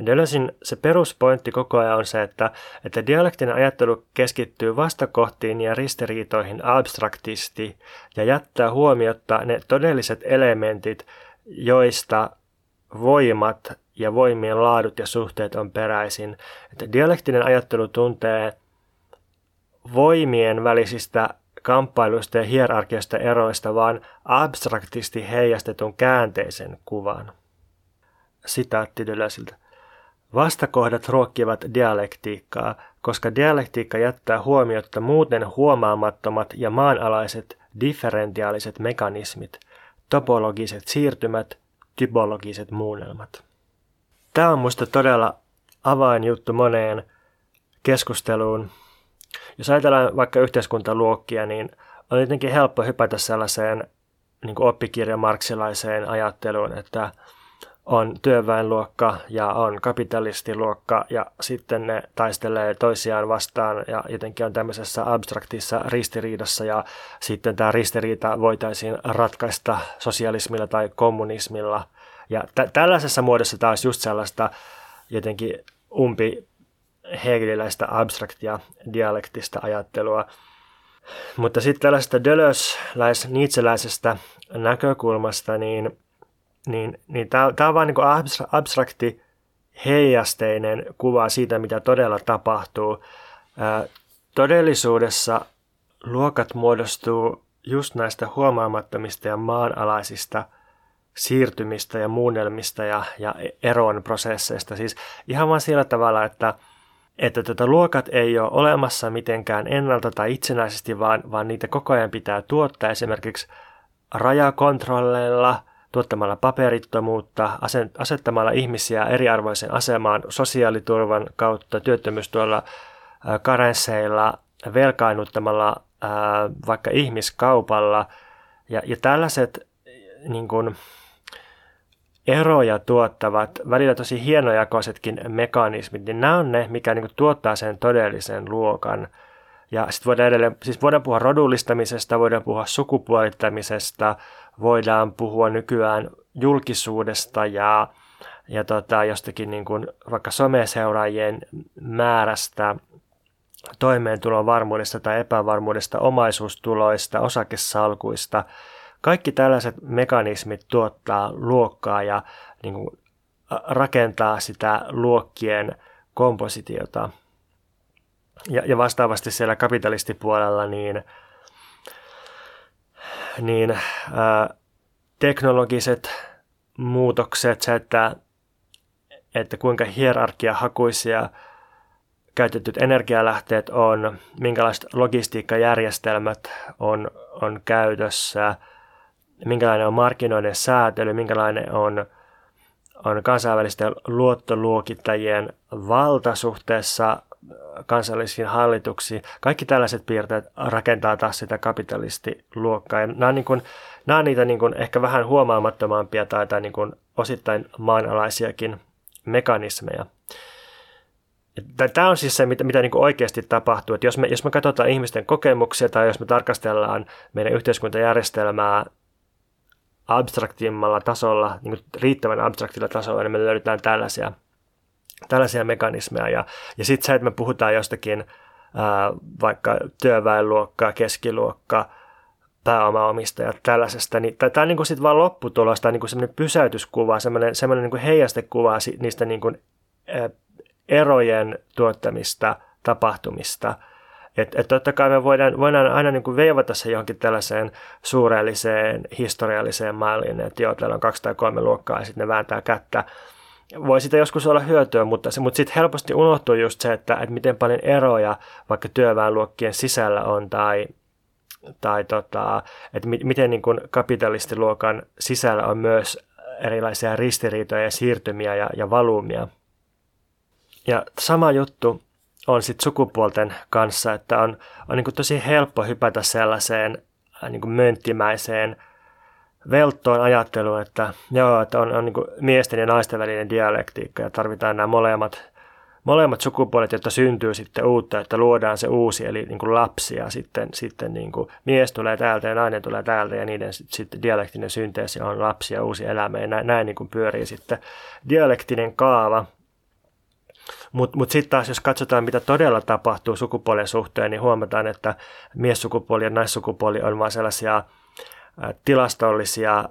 Deleuzein se peruspointti koko ajan on se, että, että dialektinen ajattelu keskittyy vastakohtiin ja ristiriitoihin abstraktisti ja jättää huomiotta ne todelliset elementit, joista voimat ja voimien laadut ja suhteet on peräisin. Että dialektinen ajattelu tuntee voimien välisistä kamppailuista ja hierarkiasta eroista, vaan abstraktisti heijastetun käänteisen kuvan. Sitaatti Deleusiltä. Vastakohdat ruokkivat dialektiikkaa, koska dialektiikka jättää huomiotta muuten huomaamattomat ja maanalaiset differentiaaliset mekanismit, topologiset siirtymät, typologiset muunnelmat. Tämä on minusta todella avainjuttu moneen keskusteluun. Jos ajatellaan vaikka yhteiskuntaluokkia, niin on jotenkin helppo hypätä sellaiseen niin oppikirjamarksilaiseen ajatteluun, että on työväenluokka ja on kapitalistiluokka ja sitten ne taistelee toisiaan vastaan ja jotenkin on tämmöisessä abstraktissa ristiriidassa ja sitten tämä ristiriita voitaisiin ratkaista sosialismilla tai kommunismilla. Ja tä- tällaisessa muodossa taas just sellaista jotenkin umpi hegeliläistä abstraktia dialektista ajattelua. Mutta sitten tällaista Deleuze-läis Nietzscheläisestä näkökulmasta, niin niin, niin tämä on vain niin abstrakti heijasteinen kuva siitä, mitä todella tapahtuu. Ää, todellisuudessa luokat muodostuu just näistä huomaamattomista ja maanalaisista siirtymistä ja muunnelmista ja, ja eron prosesseista. Siis ihan vain sillä tavalla, että, että tätä luokat ei ole olemassa mitenkään ennalta tai itsenäisesti, vaan, vaan niitä koko ajan pitää tuottaa esimerkiksi rajakontrolleilla – tuottamalla paperittomuutta, asettamalla ihmisiä eriarvoisen asemaan sosiaaliturvan kautta, työttömyystuolla karensseilla, velkaannuttamalla vaikka ihmiskaupalla. Ja, ja tällaiset niin kuin, eroja tuottavat, välillä tosi hienojakoisetkin mekanismit, niin nämä on ne, mikä niin kuin, tuottaa sen todellisen luokan. Ja sitten voidaan edelleen, siis voidaan puhua rodullistamisesta, voidaan puhua sukupuolittamisesta, voidaan puhua nykyään julkisuudesta ja, ja tota, jostakin niin kuin vaikka someseuraajien määrästä, toimeentulon varmuudesta tai epävarmuudesta, omaisuustuloista, osakesalkuista. Kaikki tällaiset mekanismit tuottaa luokkaa ja niin kuin, rakentaa sitä luokkien kompositiota. Ja, ja vastaavasti siellä kapitalistipuolella niin niin ää, teknologiset muutokset, se, että, että kuinka hierarkiahakuisia käytetyt energialähteet on, minkälaiset logistiikkajärjestelmät on, on käytössä, minkälainen on markkinoiden säätely, minkälainen on, on kansainvälisten luottoluokittajien valta suhteessa kansallisiin hallituksiin. Kaikki tällaiset piirteet rakentaa taas sitä kapitalistiluokkaa. Ja nämä, on niin kuin, nämä on niitä niin kuin ehkä vähän huomaamattomampia tai, tai niin kuin osittain maanalaisiakin mekanismeja. Tämä on siis se, mitä, mitä niin oikeasti tapahtuu. Että jos, me, jos me katsotaan ihmisten kokemuksia tai jos me tarkastellaan meidän yhteiskuntajärjestelmää abstraktimmalla tasolla, niin riittävän abstraktilla tasolla, niin me löydetään tällaisia – tällaisia mekanismeja. Ja, ja sitten se, että me puhutaan jostakin ää, vaikka työväenluokkaa, keskiluokkaa, pääomaomistajat tällaisesta, niin tämä on niin sitten vaan lopputulos, tai niin semmoinen pysäytyskuva, semmoinen, semmoinen niin heijastekuva niistä niin kuin, ää, erojen tuottamista tapahtumista. Että et totta kai me voidaan, voidaan aina niin kuin veivata se johonkin tällaiseen suurelliseen historialliseen malliin, että joo, täällä on kaksi tai kolme luokkaa ja sitten ne vääntää kättä voi sitä joskus olla hyötyä, mutta, se, mutta sitten helposti unohtuu just se, että, että miten paljon eroja vaikka työväenluokkien sisällä on tai, tai tota, että mi, miten niin kuin kapitalistiluokan sisällä on myös erilaisia ristiriitoja ja siirtymiä ja, ja valumia. Ja sama juttu on sitten sukupuolten kanssa, että on, on niin kuin tosi helppo hypätä sellaiseen äh, niin kuin mönttimäiseen velttoon ajattelu, että, joo, että on, on niin miesten ja naisten välinen dialektiikka ja tarvitaan nämä molemmat, molemmat sukupuolet, jotta syntyy sitten uutta, että luodaan se uusi, eli niin kuin lapsia sitten, sitten niin kuin mies tulee täältä ja nainen tulee täältä ja niiden sitten dialektinen synteesi on lapsia, uusi elämä ja näin, näin niin kuin pyörii sitten dialektinen kaava. Mutta mut sitten taas, jos katsotaan, mitä todella tapahtuu sukupuolen suhteen, niin huomataan, että miessukupuoli ja naissukupuoli on vain sellaisia tilastollisia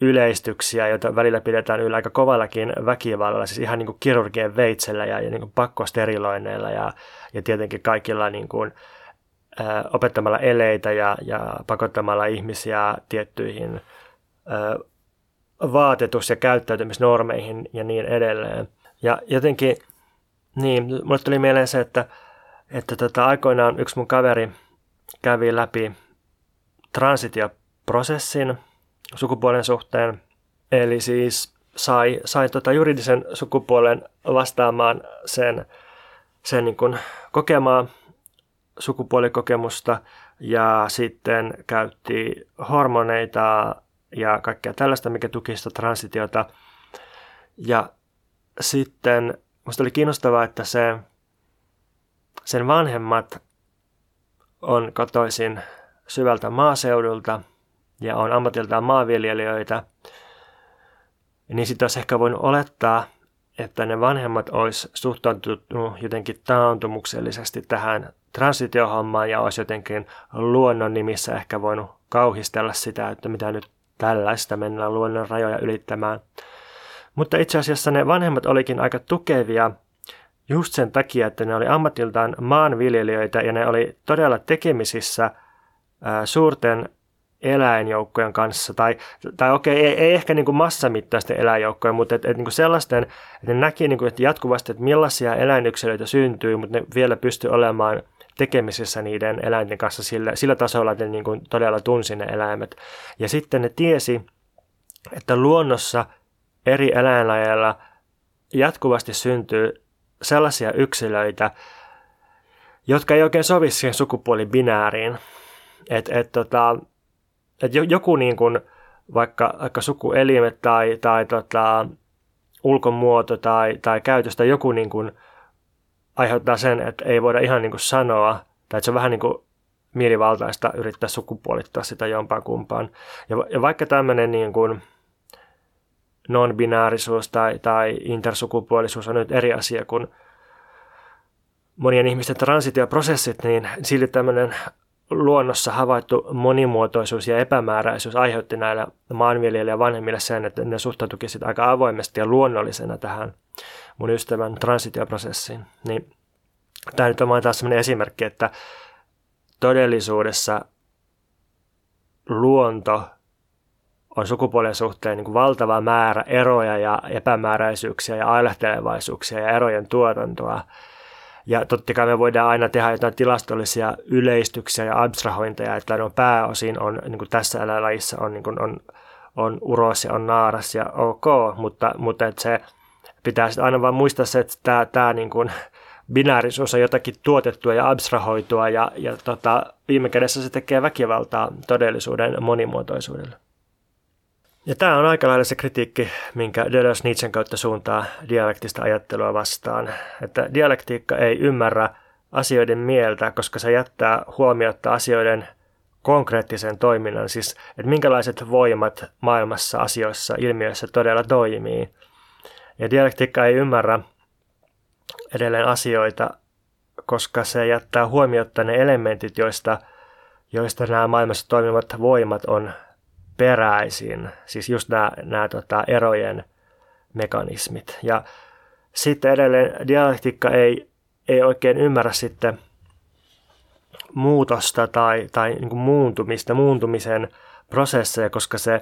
yleistyksiä, joita välillä pidetään yllä aika kovallakin väkivallalla, siis ihan niin kuin kirurgien veitsellä ja, ja niin kuin pakkosteriloineilla ja, ja tietenkin kaikilla niin kuin, ä, opettamalla eleitä ja, ja pakottamalla ihmisiä tiettyihin ä, vaatetus- ja käyttäytymisnormeihin ja niin edelleen. Ja jotenkin, niin, mulle tuli mieleen se, että, että tota, aikoinaan yksi mun kaveri kävi läpi transitioprosessin – sukupuolen suhteen. Eli siis sai, sai tota juridisen sukupuolen vastaamaan sen, sen niin kuin kokemaa sukupuolikokemusta ja sitten käytti hormoneita ja kaikkea tällaista, mikä tuki sitä transitiota. Ja sitten musta oli kiinnostavaa, että se, sen vanhemmat on kotoisin syvältä maaseudulta ja on ammatiltaan maanviljelijöitä, niin sitten olisi ehkä voinut olettaa, että ne vanhemmat olisi suhtautunut jotenkin taantumuksellisesti tähän transitiohommaan ja olisi jotenkin luonnon nimissä ehkä voinut kauhistella sitä, että mitä nyt tällaista mennään luonnon rajoja ylittämään. Mutta itse asiassa ne vanhemmat olikin aika tukevia just sen takia, että ne oli ammatiltaan maanviljelijöitä ja ne oli todella tekemisissä suurten eläinjoukkojen kanssa, tai, tai okei, ei, ei ehkä niin kuin massamittaisten eläinjoukkojen, mutta et, et niin kuin sellaisten, että ne näki niin kuin, että jatkuvasti, että millaisia eläinyksilöitä syntyy, mutta ne vielä pystyy olemaan tekemisissä niiden eläinten kanssa sillä, sillä tasolla, että ne niin kuin todella tunsi ne eläimet. Ja sitten ne tiesi, että luonnossa eri eläinlajeilla jatkuvasti syntyy sellaisia yksilöitä, jotka ei oikein sovi siihen sukupuolibinääriin. Että et, tota, että joku niin kuin, vaikka, vaikka sukuelimet tai, tai tota, ulkomuoto tai, tai käytös tai joku niin kuin aiheuttaa sen, että ei voida ihan niin kuin sanoa, tai että se on vähän niin kuin mielivaltaista yrittää sukupuolittaa sitä jompaan kumpaan. Ja, ja vaikka tämmöinen niin kuin non-binaarisuus tai, tai intersukupuolisuus on nyt eri asia kuin monien ihmisten transitioprosessit, niin silti tämmöinen luonnossa havaittu monimuotoisuus ja epämääräisyys aiheutti näillä maanviljelijä vanhemmille sen, että ne suhtautuikin aika avoimesti ja luonnollisena tähän mun ystävän transitioprosessiin. Niin, tämä nyt on vain taas sellainen esimerkki, että todellisuudessa luonto on sukupuolen suhteen niin kuin valtava määrä eroja ja epämääräisyyksiä ja ailehtelevaisuuksia ja erojen tuotantoa. Ja totta kai me voidaan aina tehdä jotain tilastollisia yleistyksiä ja abstrahointeja, että no pääosin on niin kuin tässä eläinlajissa on, niin kuin on, on uros ja on naaras ja ok, mutta, mutta että se pitää aina vaan muistaa se, että tämä, tämä niin kuin binäärisuus on jotakin tuotettua ja abstrahoitua ja, ja tota, viime kädessä se tekee väkivaltaa todellisuuden monimuotoisuudelle. Ja tämä on aika lailla se kritiikki, minkä Deleuze Nietzschen kautta suuntaa dialektista ajattelua vastaan. Että dialektiikka ei ymmärrä asioiden mieltä, koska se jättää huomiota asioiden konkreettisen toiminnan, siis että minkälaiset voimat maailmassa, asioissa, ilmiöissä todella toimii. Ja dialektiikka ei ymmärrä edelleen asioita, koska se jättää huomiota ne elementit, joista, joista nämä maailmassa toimivat voimat on peräisin, siis just nämä, nämä tota, erojen mekanismit. Ja sitten edelleen dialektiikka ei, ei oikein ymmärrä sitten muutosta tai, tai niin kuin muuntumista, muuntumisen prosesseja, koska se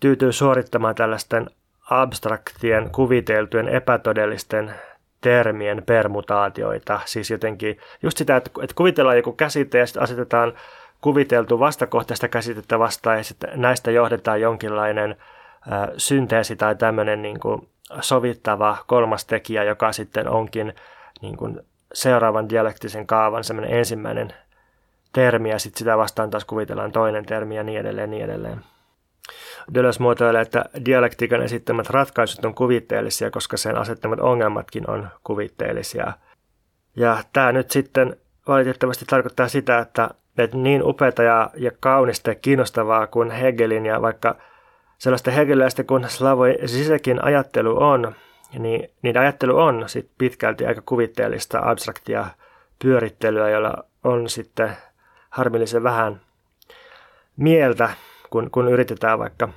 tyytyy suorittamaan tällaisten abstraktien, kuviteltujen, epätodellisten termien permutaatioita. Siis jotenkin just sitä, että, että kuvitellaan joku käsite ja sitten asetetaan kuviteltu vastakohtaista käsitettä vastaan ja sitten näistä johdetaan jonkinlainen synteesi tai tämmöinen niin kuin sovittava kolmas tekijä, joka sitten onkin niin kuin seuraavan dialektisen kaavan semmoinen ensimmäinen termi ja sitten sitä vastaan taas kuvitellaan toinen termi ja niin edelleen, niin edelleen. Deleuze muotoilee, että dialektiikan esittämät ratkaisut on kuvitteellisia, koska sen asettamat ongelmatkin on kuvitteellisia. Ja tämä nyt sitten valitettavasti tarkoittaa sitä, että, että niin upeata ja, ja kaunista ja kiinnostavaa kuin Hegelin ja vaikka sellaista hegeliläistä kuin Slavoj Zizekin ajattelu on, niin, niin ajattelu on sit pitkälti aika kuvitteellista abstraktia pyörittelyä, jolla on sitten harmillisen vähän mieltä, kun, kun yritetään vaikka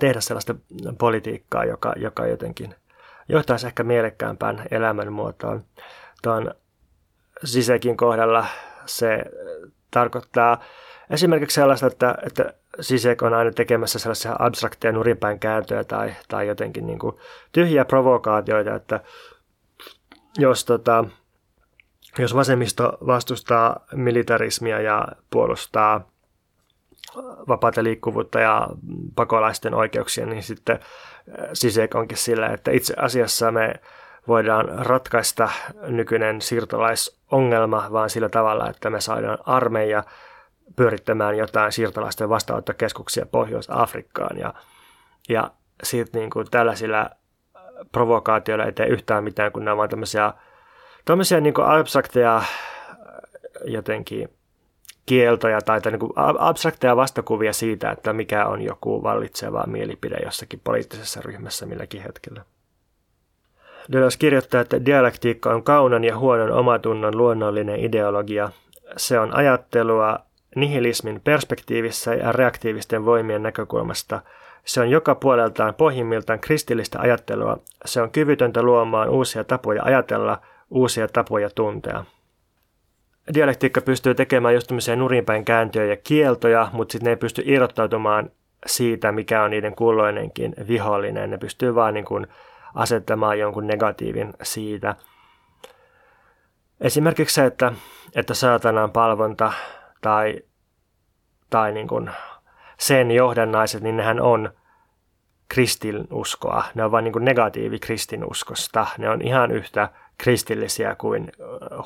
tehdä sellaista politiikkaa, joka, joka jotenkin johtaisi ehkä mielekkäämpään elämänmuotoon. Tuon Sisekin kohdalla se tarkoittaa esimerkiksi sellaista, että, että Sisek on aina tekemässä sellaisia abstrakteja nurinpäin kääntöjä tai, tai jotenkin niin kuin tyhjiä provokaatioita, että jos, tota, jos vasemmisto vastustaa militarismia ja puolustaa vapaata liikkuvuutta ja pakolaisten oikeuksia, niin sitten Sisek onkin sillä, että itse asiassa me voidaan ratkaista nykyinen siirtolaisongelma vaan sillä tavalla, että me saadaan armeija pyörittämään jotain siirtolaisten vastaanottokeskuksia Pohjois-Afrikkaan. Ja, ja sitten niin kuin tällaisilla provokaatioilla ei tee yhtään mitään, kun nämä ovat tämmöisiä, tämmöisiä niin kuin abstrakteja jotenkin kieltoja tai, tai niin kuin abstrakteja vastakuvia siitä, että mikä on joku vallitseva mielipide jossakin poliittisessa ryhmässä milläkin hetkellä. Deleuze kirjoittaa, että dialektiikka on kaunan ja huonon omatunnon luonnollinen ideologia. Se on ajattelua nihilismin perspektiivissä ja reaktiivisten voimien näkökulmasta. Se on joka puoleltaan pohjimmiltaan kristillistä ajattelua. Se on kyvytöntä luomaan uusia tapoja ajatella, uusia tapoja tuntea. Dialektiikka pystyy tekemään just tämmöisiä nurinpäin kääntöjä ja kieltoja, mutta sitten ne ei pysty irrottautumaan siitä, mikä on niiden kulloinenkin vihollinen. Ne pystyy vaan niin kuin asettamaan jonkun negatiivin siitä. Esimerkiksi se, että, että saatanan palvonta tai, tai niin kuin sen johdannaiset, niin nehän on kristinuskoa. Ne on vain niin negatiivi kristinuskosta. Ne on ihan yhtä kristillisiä kuin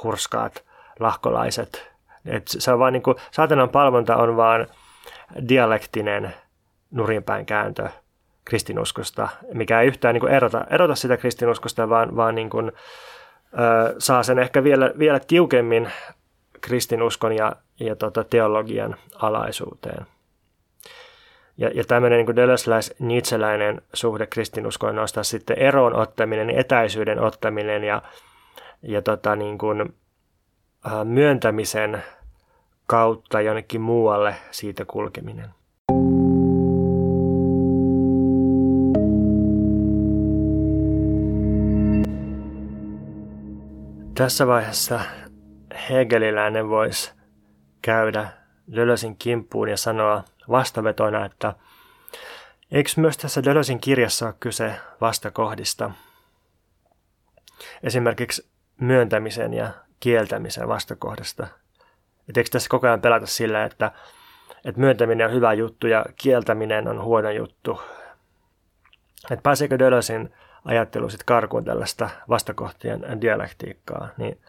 hurskaat lahkolaiset. Et se on vaan niin kuin, saatanan palvonta on vaan dialektinen nurinpäin kääntö kristinuskosta, mikä ei yhtään niin kuin erota, erota sitä kristinuskosta, vaan, vaan niin kuin, ö, saa sen ehkä vielä, vielä tiukemmin kristinuskon ja, ja tota, teologian alaisuuteen. Ja, ja tämmöinen niin Deleuze-Nietzscheläinen suhde kristinuskoon nostaa sitten eroon ottaminen, etäisyyden ottaminen ja, ja tota, niin kuin, myöntämisen kautta jonnekin muualle siitä kulkeminen. Tässä vaiheessa hegeliläinen voisi käydä Dölösin kimppuun ja sanoa vastavetona, että eikö myös tässä Dölösin kirjassa ole kyse vastakohdista? Esimerkiksi myöntämisen ja kieltämisen vastakohdasta. Et eikö tässä koko ajan pelata sillä, että, että myöntäminen on hyvä juttu ja kieltäminen on huono juttu? Et pääseekö Dölösin ajattelu sitten karkuun tällaista vastakohtien dialektiikkaa, niin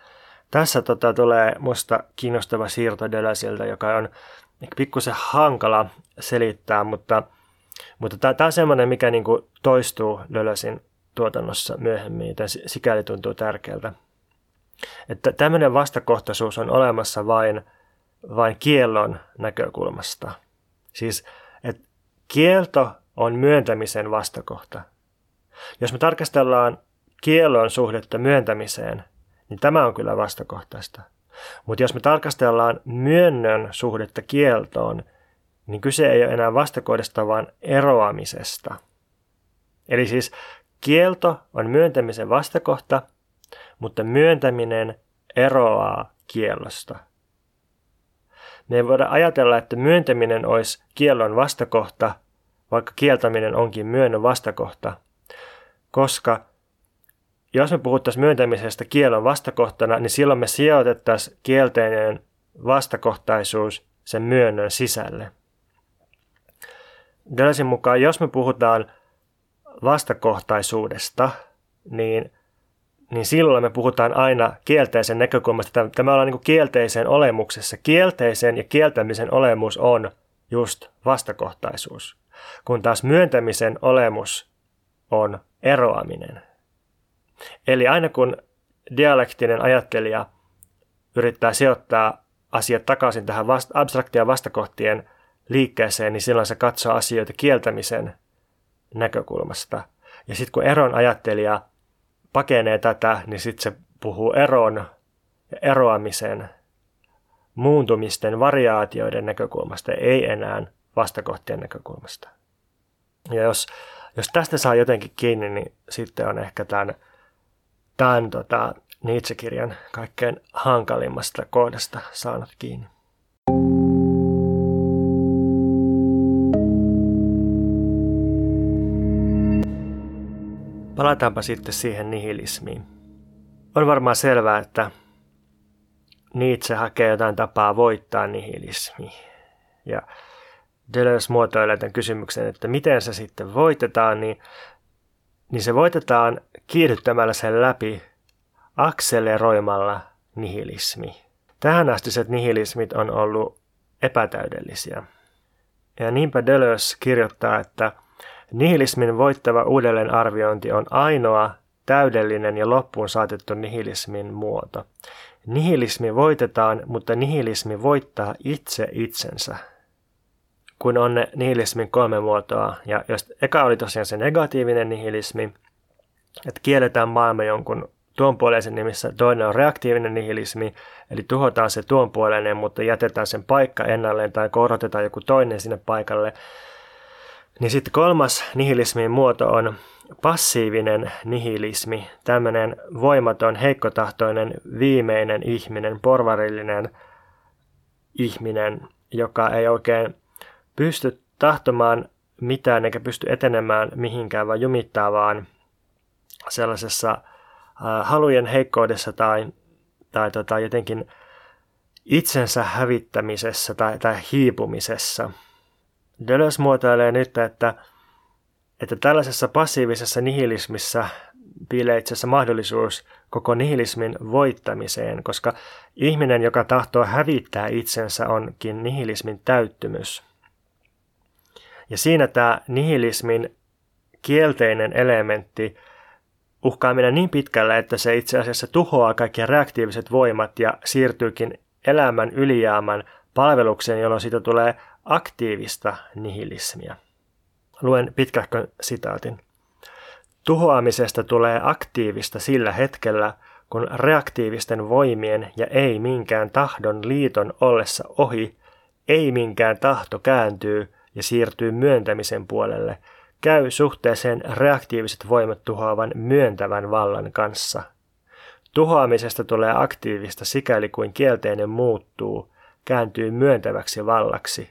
tässä tota, tulee musta kiinnostava siirto Deleuzelta, joka on pikkusen hankala selittää, mutta, mutta tämä on semmoinen, mikä niinku toistuu Deleuzein tuotannossa myöhemmin, joten sikäli tuntuu tärkeältä. Että tämmöinen vastakohtaisuus on olemassa vain, vain kiellon näkökulmasta. Siis, että kielto on myöntämisen vastakohta. Jos me tarkastellaan kiellon suhdetta myöntämiseen, niin tämä on kyllä vastakohtaista. Mutta jos me tarkastellaan myönnön suhdetta kieltoon, niin kyse ei ole enää vastakohdasta, vaan eroamisesta. Eli siis kielto on myöntämisen vastakohta, mutta myöntäminen eroaa kiellosta. Me ei voida ajatella, että myöntäminen olisi kiellon vastakohta, vaikka kieltäminen onkin myönnön vastakohta, koska jos me puhuttaisiin myöntämisestä kielon vastakohtana, niin silloin me sijoitettaisiin kielteinen vastakohtaisuus sen myönnön sisälle. Deleuzin mukaan, jos me puhutaan vastakohtaisuudesta, niin, niin silloin me puhutaan aina kielteisen näkökulmasta. Tämä on niin kielteisen olemuksessa. Kielteisen ja kieltämisen olemus on just vastakohtaisuus. kun taas myöntämisen olemus on eroaminen. Eli aina kun dialektinen ajattelija yrittää sijoittaa asiat takaisin tähän vasta- abstraktia vastakohtien liikkeeseen, niin silloin se katsoo asioita kieltämisen näkökulmasta. Ja sitten kun eron ajattelija pakenee tätä, niin sitten se puhuu eron ja eroamisen, muuntumisten, variaatioiden näkökulmasta, ei enää vastakohtien näkökulmasta. Ja jos, jos tästä saa jotenkin kiinni, niin sitten on ehkä tämän, tämän tota, Nietzsche-kirjan kaikkein hankalimmasta kohdasta saanut kiinni. Palataanpa sitten siihen nihilismiin. On varmaan selvää, että Nietzsche hakee jotain tapaa voittaa nihilismi. Ja Deleuze muotoilee tämän kysymyksen, että miten se sitten voitetaan, niin, niin se voitetaan kiihdyttämällä sen läpi akseleroimalla nihilismi. Tähän astiset nihilismit on ollut epätäydellisiä. Ja niinpä Deleuze kirjoittaa, että nihilismin voittava uudelleenarviointi on ainoa täydellinen ja loppuun saatettu nihilismin muoto. Nihilismi voitetaan, mutta nihilismi voittaa itse itsensä. Kun on ne nihilismin kolme muotoa, ja jos eka oli tosiaan se negatiivinen nihilismi, että kielletään maailma jonkun tuonpuoleisen nimissä, toinen on reaktiivinen nihilismi, eli tuhotaan se tuonpuoleinen, mutta jätetään sen paikka ennalleen tai korotetaan joku toinen sinne paikalle. Niin sitten kolmas nihilismin muoto on passiivinen nihilismi, tämmöinen voimaton, heikkotahtoinen, viimeinen ihminen, porvarillinen ihminen, joka ei oikein pysty tahtomaan mitään eikä pysty etenemään mihinkään, vaan jumittaa vaan sellaisessa halujen heikkoudessa tai, tai tota, jotenkin itsensä hävittämisessä tai, tai hiipumisessa. Deleuze muotoilee nyt, että että tällaisessa passiivisessa nihilismissa piilee itse asiassa mahdollisuus koko nihilismin voittamiseen, koska ihminen, joka tahtoo hävittää itsensä, onkin nihilismin täyttymys. Ja siinä tämä nihilismin kielteinen elementti uhkaa mennä niin pitkälle, että se itse asiassa tuhoaa kaikki reaktiiviset voimat ja siirtyykin elämän ylijäämän palvelukseen, jolloin siitä tulee aktiivista nihilismia. Luen pitkähkön sitaatin. Tuhoamisesta tulee aktiivista sillä hetkellä, kun reaktiivisten voimien ja ei minkään tahdon liiton ollessa ohi, ei minkään tahto kääntyy ja siirtyy myöntämisen puolelle, käy suhteeseen reaktiiviset voimat tuhoavan myöntävän vallan kanssa. Tuhoamisesta tulee aktiivista sikäli kuin kielteinen muuttuu, kääntyy myöntäväksi vallaksi.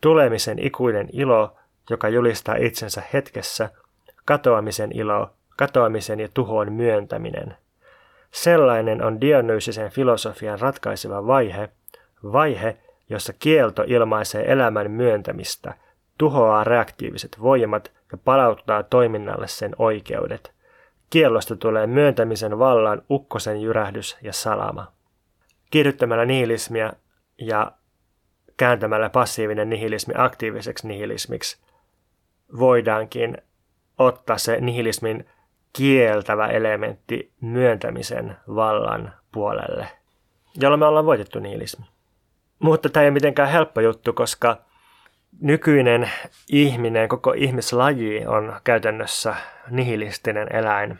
Tulemisen ikuinen ilo joka julistaa itsensä hetkessä, katoamisen ilo, katoamisen ja tuhoon myöntäminen. Sellainen on Dionyysisen filosofian ratkaiseva vaihe, vaihe, jossa kielto ilmaisee elämän myöntämistä, tuhoaa reaktiiviset voimat ja palauttaa toiminnalle sen oikeudet. Kiellosta tulee myöntämisen vallan ukkosen jyrähdys ja salama. Kiihdyttämällä nihilismia ja kääntämällä passiivinen nihilismi aktiiviseksi nihilismiksi voidaankin ottaa se nihilismin kieltävä elementti myöntämisen vallan puolelle, jolla me ollaan voitettu nihilismi. Mutta tämä ei ole mitenkään helppo juttu, koska nykyinen ihminen, koko ihmislaji on käytännössä nihilistinen eläin.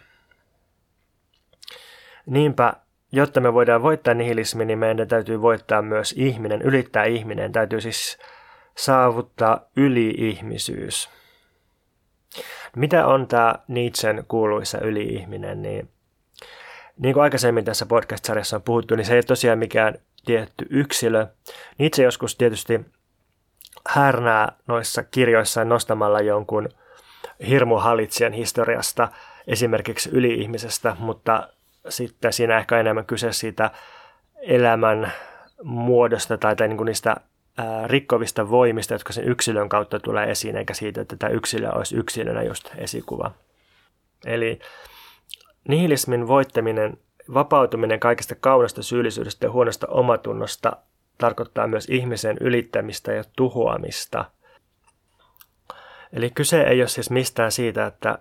Niinpä, jotta me voidaan voittaa nihilismi, niin meidän täytyy voittaa myös ihminen, ylittää ihminen. Täytyy siis saavuttaa yli-ihmisyys. Mitä on tämä Nietzschen kuuluisa yli-ihminen, niin niin kuin aikaisemmin tässä podcast-sarjassa on puhuttu, niin se ei ole tosiaan mikään tietty yksilö. Nietzsche joskus tietysti härnää noissa kirjoissaan nostamalla jonkun hirmuhalitsijan historiasta, esimerkiksi yli-ihmisestä, mutta sitten siinä ehkä enemmän kyse siitä elämän muodosta tai, tai niin kuin niistä rikkovista voimista, jotka sen yksilön kautta tulee esiin, eikä siitä, että tämä yksilö olisi yksilönä just esikuva. Eli nihilismin voittaminen, vapautuminen kaikesta kaunasta syyllisyydestä ja huonosta omatunnosta tarkoittaa myös ihmisen ylittämistä ja tuhoamista. Eli kyse ei ole siis mistään siitä, että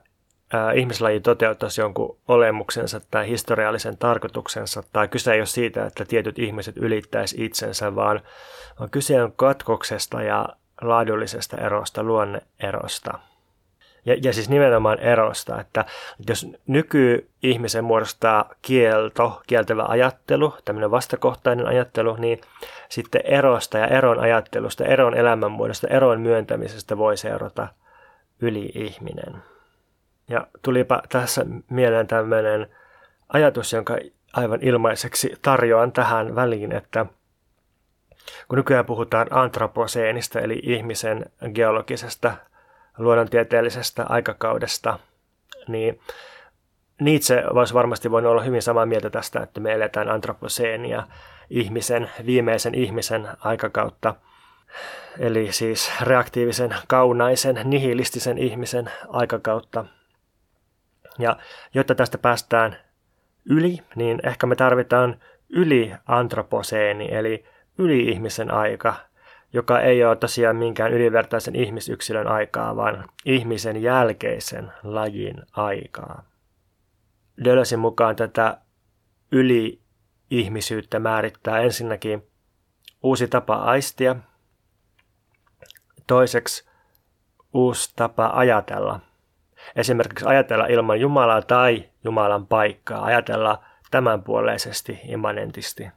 ihmislaji toteuttaisi jonkun olemuksensa tai historiallisen tarkoituksensa, tai kyse ei ole siitä, että tietyt ihmiset ylittäisi itsensä, vaan, kyse on katkoksesta ja laadullisesta erosta, luonneerosta. Ja, ja siis nimenomaan erosta, että jos nyky-ihmisen muodostaa kielto, kieltävä ajattelu, tämmöinen vastakohtainen ajattelu, niin sitten erosta ja eron ajattelusta, eron elämänmuodosta, eron myöntämisestä voi seurata yli-ihminen. Ja tulipa tässä mieleen tämmöinen ajatus, jonka aivan ilmaiseksi tarjoan tähän väliin, että kun nykyään puhutaan antroposeenista, eli ihmisen geologisesta luonnontieteellisestä aikakaudesta, niin Nietzsche voisi varmasti voinut olla hyvin samaa mieltä tästä, että me eletään antroposeenia, ihmisen, viimeisen ihmisen aikakautta, eli siis reaktiivisen, kaunaisen, nihilistisen ihmisen aikakautta. Ja jotta tästä päästään yli, niin ehkä me tarvitaan yli antroposeeni, eli yli-ihmisen aika, joka ei ole tosiaan minkään ylivertaisen ihmisyksilön aikaa, vaan ihmisen jälkeisen lajin aikaa. Dölösin mukaan tätä yli-ihmisyyttä määrittää ensinnäkin uusi tapa aistia, toiseksi uusi tapa ajatella. Esimerkiksi ajatella ilman Jumalaa tai Jumalan paikkaa, ajatella tämänpuoleisesti immanentisti.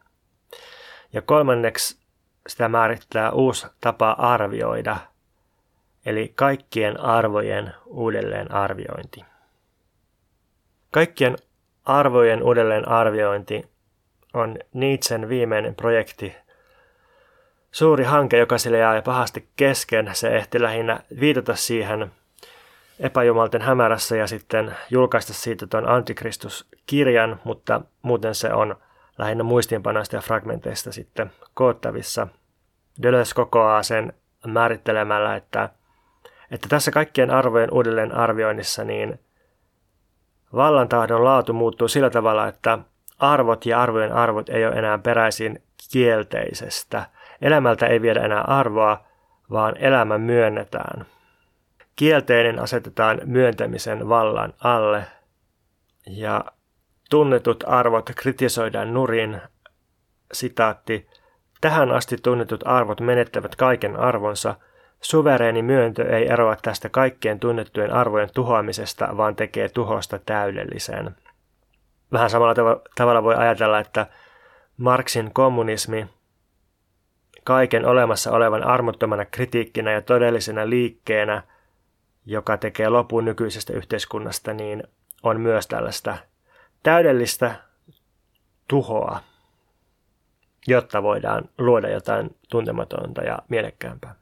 Ja kolmanneksi sitä määrittää uusi tapa arvioida, eli kaikkien arvojen uudelleen arviointi. Kaikkien arvojen uudelleen arviointi on Nietzschen viimeinen projekti, suuri hanke, joka sille jää pahasti kesken. Se ehti lähinnä viitata siihen epäjumalten hämärässä ja sitten julkaista siitä tuon Antikristus-kirjan, mutta muuten se on lähinnä muistiinpanoista ja fragmenteista sitten koottavissa. Deleuze kokoaa sen määrittelemällä, että, että tässä kaikkien arvojen uudelleen arvioinnissa niin vallantahdon laatu muuttuu sillä tavalla, että arvot ja arvojen arvot ei ole enää peräisin kielteisestä. Elämältä ei viedä enää arvoa, vaan elämä myönnetään. Kielteinen asetetaan myöntämisen vallan alle ja Tunnetut arvot kritisoidaan nurin. Sitaatti. Tähän asti tunnetut arvot menettävät kaiken arvonsa. Suvereeni myöntö ei eroa tästä kaikkien tunnettujen arvojen tuhoamisesta, vaan tekee tuhosta täydellisen. Vähän samalla tav- tavalla voi ajatella, että Marxin kommunismi kaiken olemassa olevan armottomana kritiikkinä ja todellisena liikkeenä, joka tekee lopun nykyisestä yhteiskunnasta, niin on myös tällaista täydellistä tuhoa, jotta voidaan luoda jotain tuntematonta ja mielekkäämpää.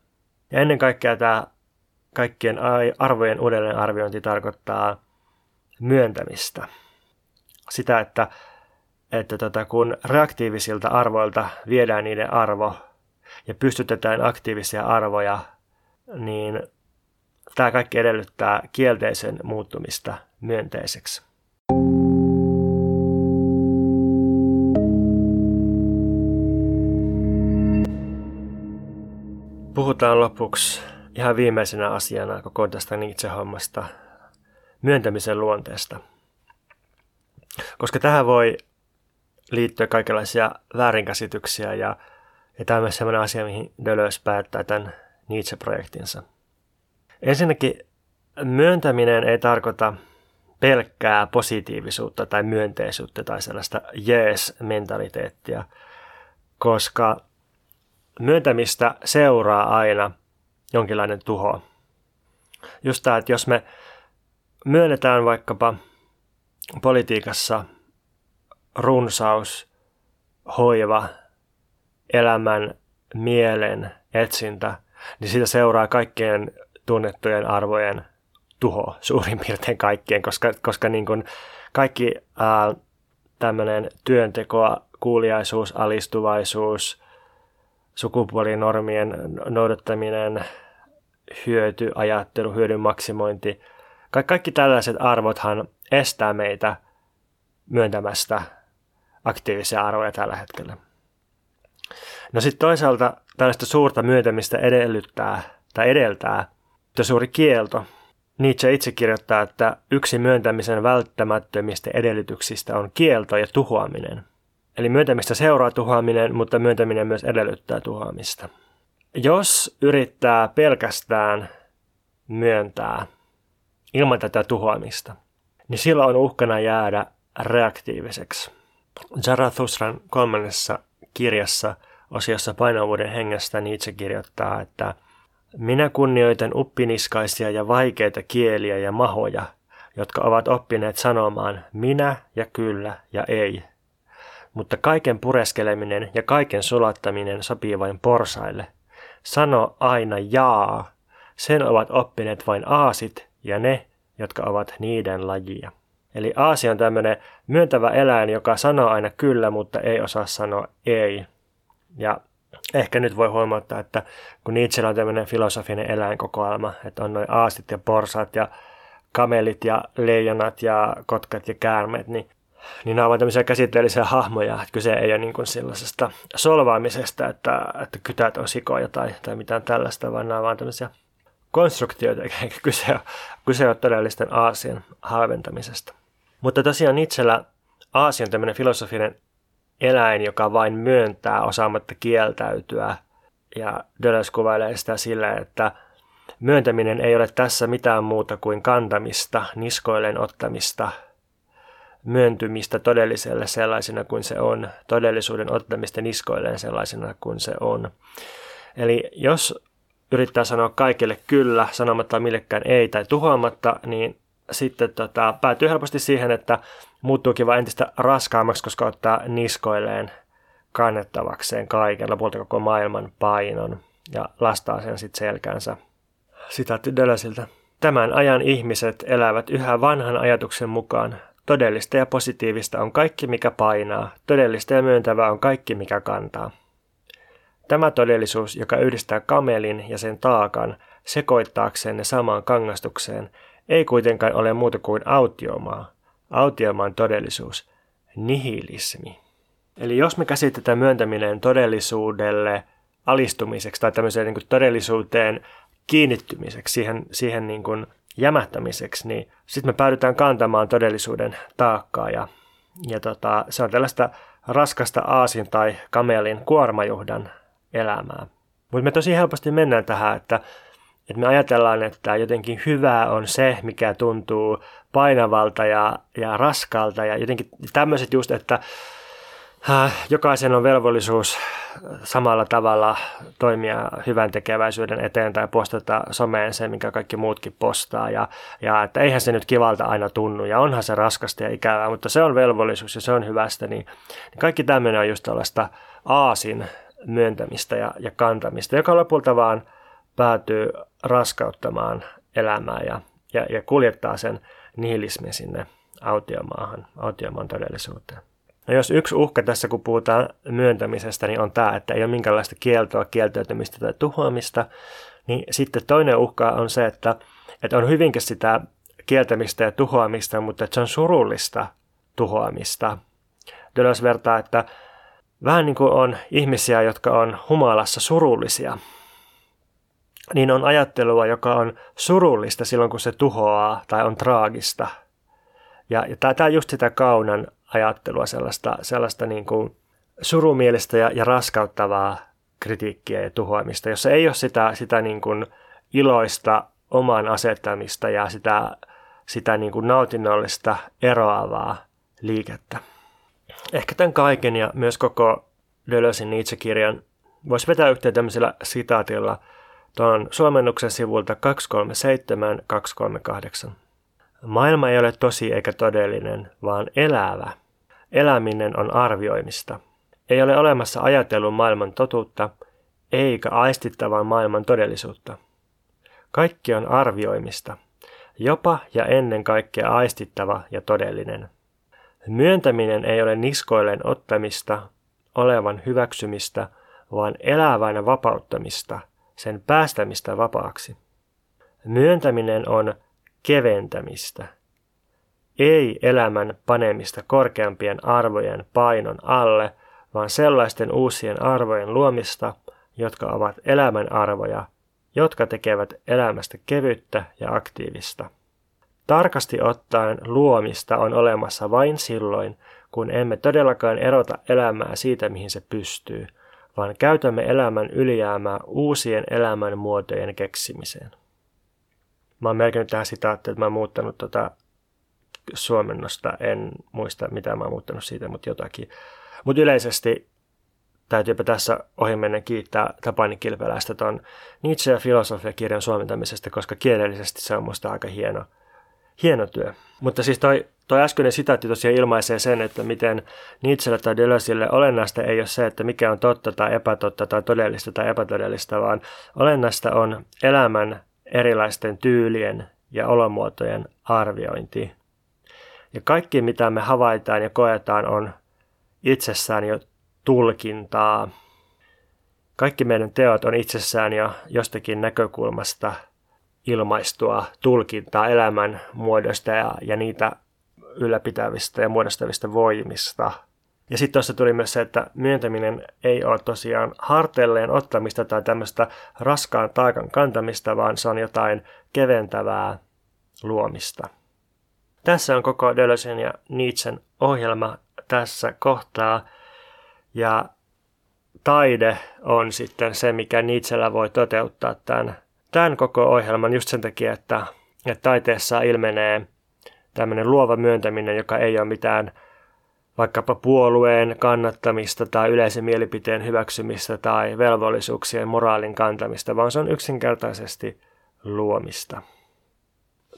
Ja ennen kaikkea tämä kaikkien arvojen uudelleenarviointi tarkoittaa myöntämistä. Sitä, että, että tota, kun reaktiivisilta arvoilta viedään niiden arvo ja pystytetään aktiivisia arvoja, niin tämä kaikki edellyttää kielteisen muuttumista myönteiseksi. Puhutaan lopuksi ihan viimeisenä asiana koko tästä Nietzsche-hommasta, myöntämisen luonteesta. Koska tähän voi liittyä kaikenlaisia väärinkäsityksiä ja, ja tämä on myös sellainen asia, mihin Deleuze päättää tämän Nietzsche-projektinsa. Ensinnäkin myöntäminen ei tarkoita pelkkää positiivisuutta tai myönteisyyttä tai sellaista jees-mentaliteettia, koska myöntämistä seuraa aina jonkinlainen tuho. Just tämä, että jos me myönnetään vaikkapa politiikassa runsaus, hoiva, elämän, mielen etsintä, niin siitä seuraa kaikkien tunnettujen arvojen tuho, suurin piirtein kaikkien, koska, koska niin kuin kaikki tämmöinen työntekoa, kuuliaisuus, alistuvaisuus, sukupuolinormien noudattaminen, hyöty, ajattelu, hyödyn maksimointi. Ka- kaikki tällaiset arvothan estää meitä myöntämästä aktiivisia arvoja tällä hetkellä. No sitten toisaalta tällaista suurta myöntämistä edellyttää tai edeltää suuri kielto. Nietzsche itse kirjoittaa, että yksi myöntämisen välttämättömistä edellytyksistä on kielto ja tuhoaminen. Eli myöntämistä seuraa tuhoaminen, mutta myöntäminen myös edellyttää tuhoamista. Jos yrittää pelkästään myöntää ilman tätä tuhoamista, niin silloin on uhkana jäädä reaktiiviseksi. Zarathustran kolmannessa kirjassa osiossa painavuuden hengestä Nietzsche kirjoittaa, että minä kunnioitan uppiniskaisia ja vaikeita kieliä ja mahoja, jotka ovat oppineet sanomaan minä ja kyllä ja ei. Mutta kaiken pureskeleminen ja kaiken sulattaminen sopii vain porsaille. Sano aina jaa. Sen ovat oppineet vain aasit ja ne, jotka ovat niiden lajia. Eli aasi on tämmöinen myöntävä eläin, joka sanoo aina kyllä, mutta ei osaa sanoa ei. Ja ehkä nyt voi huomata, että kun Nietzschellä on tämmöinen filosofinen eläinkokoelma, että on noin aasit ja porsat ja kamelit ja leijonat ja kotkat ja käärmeet, niin, niin nämä ovat tämmöisiä käsitteellisiä hahmoja, että kyse ei ole niin kuin sellaisesta solvaamisesta, että, että kytät on sikoja tai, tai mitään tällaista, vaan nämä ovat tämmöisiä konstruktioita, eikä kyse ole, kyse ole todellisten aasien halventamisesta. Mutta tosiaan itsellä Aasi on tämmöinen filosofinen eläin, joka vain myöntää osaamatta kieltäytyä. Ja Deleuze kuvailee sitä sillä, että myöntäminen ei ole tässä mitään muuta kuin kantamista, niskoilleen ottamista, myöntymistä todelliselle sellaisena kuin se on, todellisuuden ottamista niskoilleen sellaisena kuin se on. Eli jos yrittää sanoa kaikille kyllä, sanomatta millekään ei tai tuhoamatta, niin sitten tota, päätyy helposti siihen, että muuttuukin vain entistä raskaammaksi, koska ottaa niskoilleen kannettavakseen kaiken, lopulta koko maailman painon ja lastaa sen sitten selkänsä. Sitaatti Dölösiltä. Tämän ajan ihmiset elävät yhä vanhan ajatuksen mukaan. Todellista ja positiivista on kaikki, mikä painaa. Todellista ja myöntävää on kaikki, mikä kantaa. Tämä todellisuus, joka yhdistää kamelin ja sen taakan sekoittaakseen ne samaan kangastukseen, ei kuitenkaan ole muuta kuin autiomaa, autiomaan todellisuus, nihilismi. Eli jos me käsitetään myöntäminen todellisuudelle alistumiseksi tai tämmöiseen niin kuin todellisuuteen kiinnittymiseksi, siihen, siihen niin kuin jämähtämiseksi, niin sitten me päädytään kantamaan todellisuuden taakkaa ja, ja tota, se on tällaista raskasta aasin tai kamelin kuormajuhdan elämää. Mutta me tosi helposti mennään tähän, että että me ajatellaan, että jotenkin hyvää on se, mikä tuntuu painavalta ja, ja raskalta ja jotenkin tämmöiset just, että jokaisen on velvollisuus samalla tavalla toimia hyvän tekeväisyyden eteen tai postata someen se, mikä kaikki muutkin postaa ja, ja että eihän se nyt kivalta aina tunnu ja onhan se raskasta ja ikävää, mutta se on velvollisuus ja se on hyvästä, niin, niin kaikki tämmöinen on just tällaista aasin myöntämistä ja, ja kantamista, joka lopulta vaan – päätyy raskauttamaan elämää ja, ja, ja kuljettaa sen nihilismin sinne autiomaahan, autiomaan todellisuuteen. No jos yksi uhka tässä, kun puhutaan myöntämisestä, niin on tämä, että ei ole minkäänlaista kieltoa, kieltäytymistä tai tuhoamista, niin sitten toinen uhka on se, että, että on hyvinkin sitä kieltämistä ja tuhoamista, mutta että se on surullista tuhoamista. Deleuze vertaa, että vähän niin kuin on ihmisiä, jotka on humalassa surullisia, niin on ajattelua, joka on surullista silloin, kun se tuhoaa tai on traagista. Ja, ja tämä on just sitä kaunan ajattelua, sellaista, sellaista niin kuin surumielistä ja, ja raskauttavaa kritiikkiä ja tuhoamista, jossa ei ole sitä, sitä niin kuin iloista oman asettamista ja sitä, sitä niin kuin nautinnollista eroavaa liikettä. Ehkä tämän kaiken ja myös koko Deleuzein Nietzsche-kirjan voisi vetää yhteen tämmöisellä sitaatilla – Tuon suomennuksen sivulta 237-238. Maailma ei ole tosi eikä todellinen, vaan elävä. Eläminen on arvioimista. Ei ole olemassa ajatellun maailman totuutta, eikä aistittavan maailman todellisuutta. Kaikki on arvioimista, jopa ja ennen kaikkea aistittava ja todellinen. Myöntäminen ei ole niskoilleen ottamista, olevan hyväksymistä, vaan elävänä vapauttamista – sen päästämistä vapaaksi. Myöntäminen on keventämistä, ei elämän panemista korkeampien arvojen painon alle, vaan sellaisten uusien arvojen luomista, jotka ovat elämän arvoja jotka tekevät elämästä kevyttä ja aktiivista. Tarkasti ottaen luomista on olemassa vain silloin, kun emme todellakaan erota elämää siitä, mihin se pystyy, vaan käytämme elämän ylijäämää uusien elämän muotojen keksimiseen. Mä oon merkinnyt tähän sitaattiin, että mä oon muuttanut tota suomennosta. En muista, mitä mä oon muuttanut siitä, mutta jotakin. Mutta yleisesti täytyypä tässä ohimennen kiittää Tapani Kilpeläistä tuon Nietzsche ja filosofia-kirjan suomentamisesta, koska kielellisesti se on musta aika hieno, hieno työ. Mutta siis toi, toi äskeinen sitaatti tosiaan ilmaisee sen, että miten Nietzschelle tai Deleuzeille olennaista ei ole se, että mikä on totta tai epätotta tai todellista tai epätodellista, vaan olennaista on elämän erilaisten tyylien ja olomuotojen arviointi. Ja kaikki, mitä me havaitaan ja koetaan, on itsessään jo tulkintaa. Kaikki meidän teot on itsessään jo jostakin näkökulmasta ilmaistua tulkintaa elämän muodosta ja, ja niitä ylläpitävistä ja muodostavista voimista. Ja sitten tuossa tuli myös se, että myöntäminen ei ole tosiaan harteilleen ottamista tai tämmöistä raskaan taakan kantamista, vaan se on jotain keventävää luomista. Tässä on koko Dölösen ja Nietzschen ohjelma tässä kohtaa. Ja taide on sitten se, mikä Nietzschellä voi toteuttaa tämän, tämän koko ohjelman just sen takia, että, että taiteessa ilmenee tämmöinen luova myöntäminen, joka ei ole mitään vaikkapa puolueen kannattamista tai yleisen mielipiteen hyväksymistä tai velvollisuuksien moraalin kantamista, vaan se on yksinkertaisesti luomista.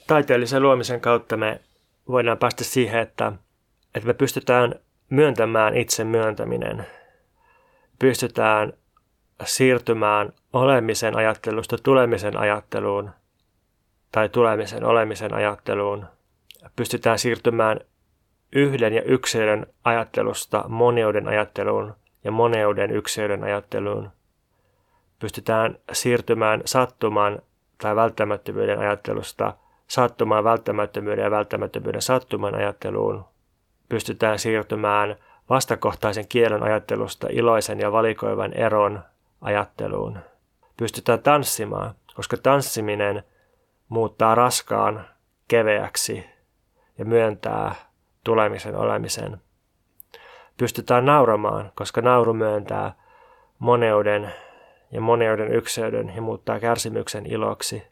Taiteellisen luomisen kautta me voidaan päästä siihen, että, että me pystytään myöntämään itse myöntäminen. Pystytään siirtymään olemisen ajattelusta tulemisen ajatteluun tai tulemisen olemisen ajatteluun. Pystytään siirtymään yhden ja yksilön ajattelusta moneuden ajatteluun ja moneuden yksilön ajatteluun. Pystytään siirtymään sattuman tai välttämättömyyden ajattelusta sattumaan välttämättömyyden ja välttämättömyyden sattuman ajatteluun pystytään siirtymään vastakohtaisen kielen ajattelusta iloisen ja valikoivan eron ajatteluun. Pystytään tanssimaan, koska tanssiminen muuttaa raskaan keveäksi ja myöntää tulemisen olemisen. Pystytään nauramaan, koska nauru myöntää moneuden ja moneuden ykseyden ja muuttaa kärsimyksen iloksi.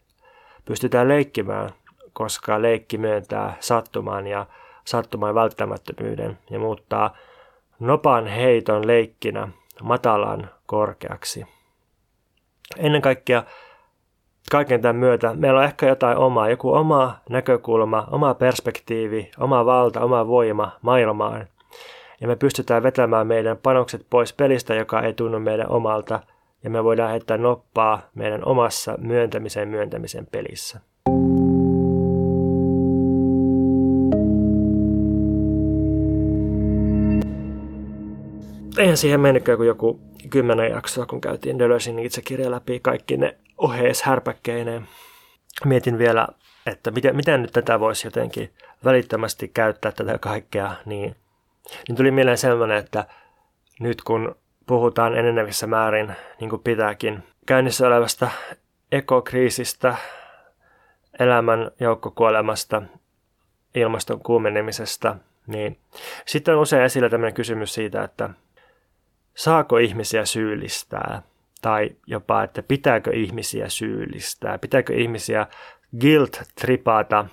Pystytään leikkimään, koska leikki myöntää sattumaan ja sattuman välttämättömyyden ja muuttaa nopan heiton leikkinä matalan korkeaksi. Ennen kaikkea kaiken tämän myötä meillä on ehkä jotain omaa, joku oma näkökulma, oma perspektiivi, oma valta, oma voima maailmaan. Ja me pystytään vetämään meidän panokset pois pelistä, joka ei tunnu meidän omalta, ja me voidaan heittää noppaa meidän omassa myöntämisen myöntämisen pelissä. Eihän siihen mennytkään kuin joku kymmenen jaksoa, kun käytiin Deleuzein itse kirja läpi kaikki ne ohees härpäkkeineen. Mietin vielä, että miten, miten nyt tätä voisi jotenkin välittömästi käyttää tätä kaikkea, niin, niin tuli mieleen sellainen, että nyt kun puhutaan enenevissä määrin, niin kuin pitääkin, käynnissä olevasta ekokriisistä, elämän joukkokuolemasta, ilmaston kuumenemisesta, niin sitten on usein esillä tämmöinen kysymys siitä, että saako ihmisiä syyllistää tai jopa, että pitääkö ihmisiä syyllistää, pitääkö ihmisiä guilt-tripata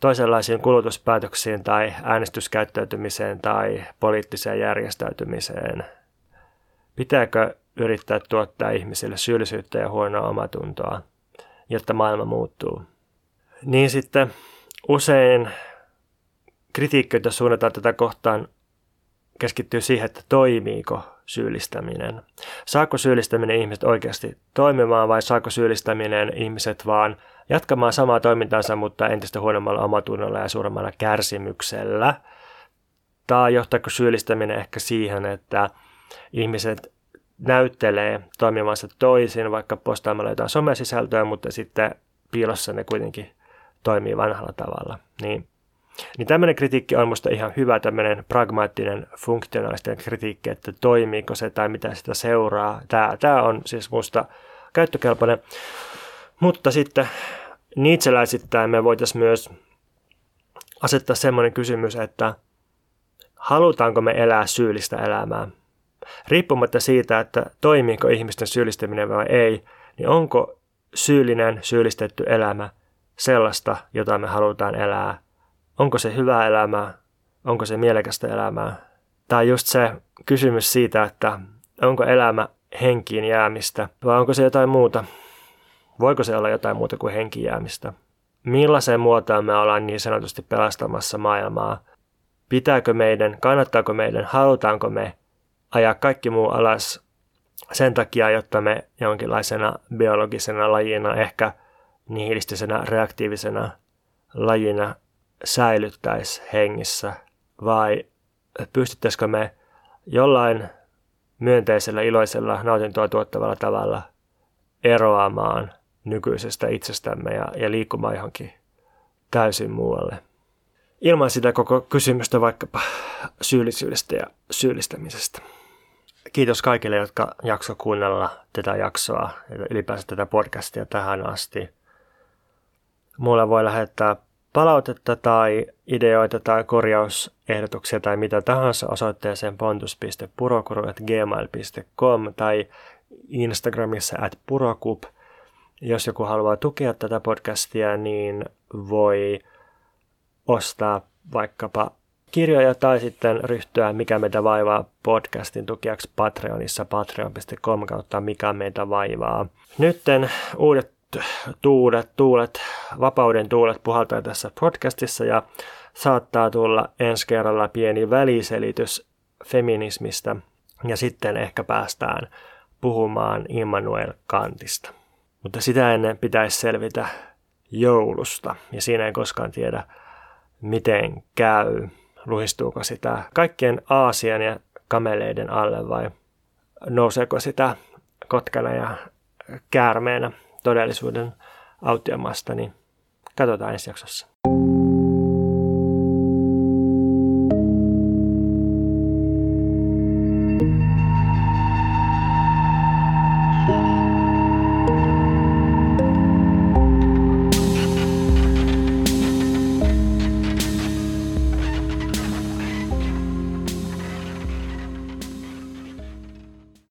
toisenlaisiin kulutuspäätöksiin tai äänestyskäyttäytymiseen tai poliittiseen järjestäytymiseen. Pitääkö yrittää tuottaa ihmisille syyllisyyttä ja huonoa omatuntoa, jotta maailma muuttuu. Niin sitten usein kritiikki, jota suunnataan tätä kohtaan, keskittyy siihen, että toimiiko syyllistäminen. Saako syyllistäminen ihmiset oikeasti toimimaan vai saako syyllistäminen ihmiset vaan jatkamaan samaa toimintaansa, mutta entistä huonommalla omatunnolla ja suuremmalla kärsimyksellä? Tai johtaako syyllistäminen ehkä siihen, että ihmiset näyttelee toimimansa toisin, vaikka postaamalla jotain somesisältöä, mutta sitten piilossa ne kuitenkin toimii vanhalla tavalla. Niin niin tämmöinen kritiikki on minusta ihan hyvä, tämmöinen pragmaattinen, funktionaalisten kritiikki, että toimiiko se tai mitä sitä seuraa. Tämä, tämä on siis minusta käyttökelpoinen. Mutta sitten niitseläisittäin me voitaisiin myös asettaa semmoinen kysymys, että halutaanko me elää syyllistä elämää. Riippumatta siitä, että toimiiko ihmisten syyllistäminen vai ei, niin onko syyllinen, syyllistetty elämä sellaista, jota me halutaan elää? Onko se hyvää elämää? Onko se mielekästä elämää? Tai just se kysymys siitä, että onko elämä henkiin jäämistä vai onko se jotain muuta? Voiko se olla jotain muuta kuin henkiin jäämistä? Millaiseen muotoon me ollaan niin sanotusti pelastamassa maailmaa? Pitääkö meidän, kannattaako meidän, halutaanko me ajaa kaikki muu alas sen takia, jotta me jonkinlaisena biologisena lajina, ehkä nihilistisenä reaktiivisena lajina säilyttäisi hengissä? Vai pystyttäisikö me jollain myönteisellä, iloisella, nautintoa tuottavalla tavalla eroamaan nykyisestä itsestämme ja, ja liikkumaan johonkin täysin muualle. Ilman sitä koko kysymystä vaikkapa syyllisyydestä ja syyllistämisestä. Kiitos kaikille, jotka jakso kuunnella tätä jaksoa ja ylipäänsä tätä podcastia tähän asti. Mulle voi lähettää palautetta tai ideoita tai korjausehdotuksia tai mitä tahansa osoitteeseen pontus.purokuru.gmail.com tai Instagramissa at purokup. Jos joku haluaa tukea tätä podcastia, niin voi ostaa vaikkapa kirjoja tai sitten ryhtyä Mikä meitä vaivaa podcastin tukijaksi Patreonissa patreon.com kautta Mikä meitä vaivaa. Nytten uudet tuulet, tuulet, vapauden tuulet puhaltaa tässä podcastissa ja saattaa tulla ensi kerralla pieni väliselitys feminismistä ja sitten ehkä päästään puhumaan Immanuel Kantista. Mutta sitä ennen pitäisi selvitä joulusta ja siinä ei koskaan tiedä miten käy. Luhistuuko sitä kaikkien Aasian ja kameleiden alle vai nouseeko sitä kotkana ja käärmeenä todellisuuden autiomasta, niin katsotaan ensi jaksossa.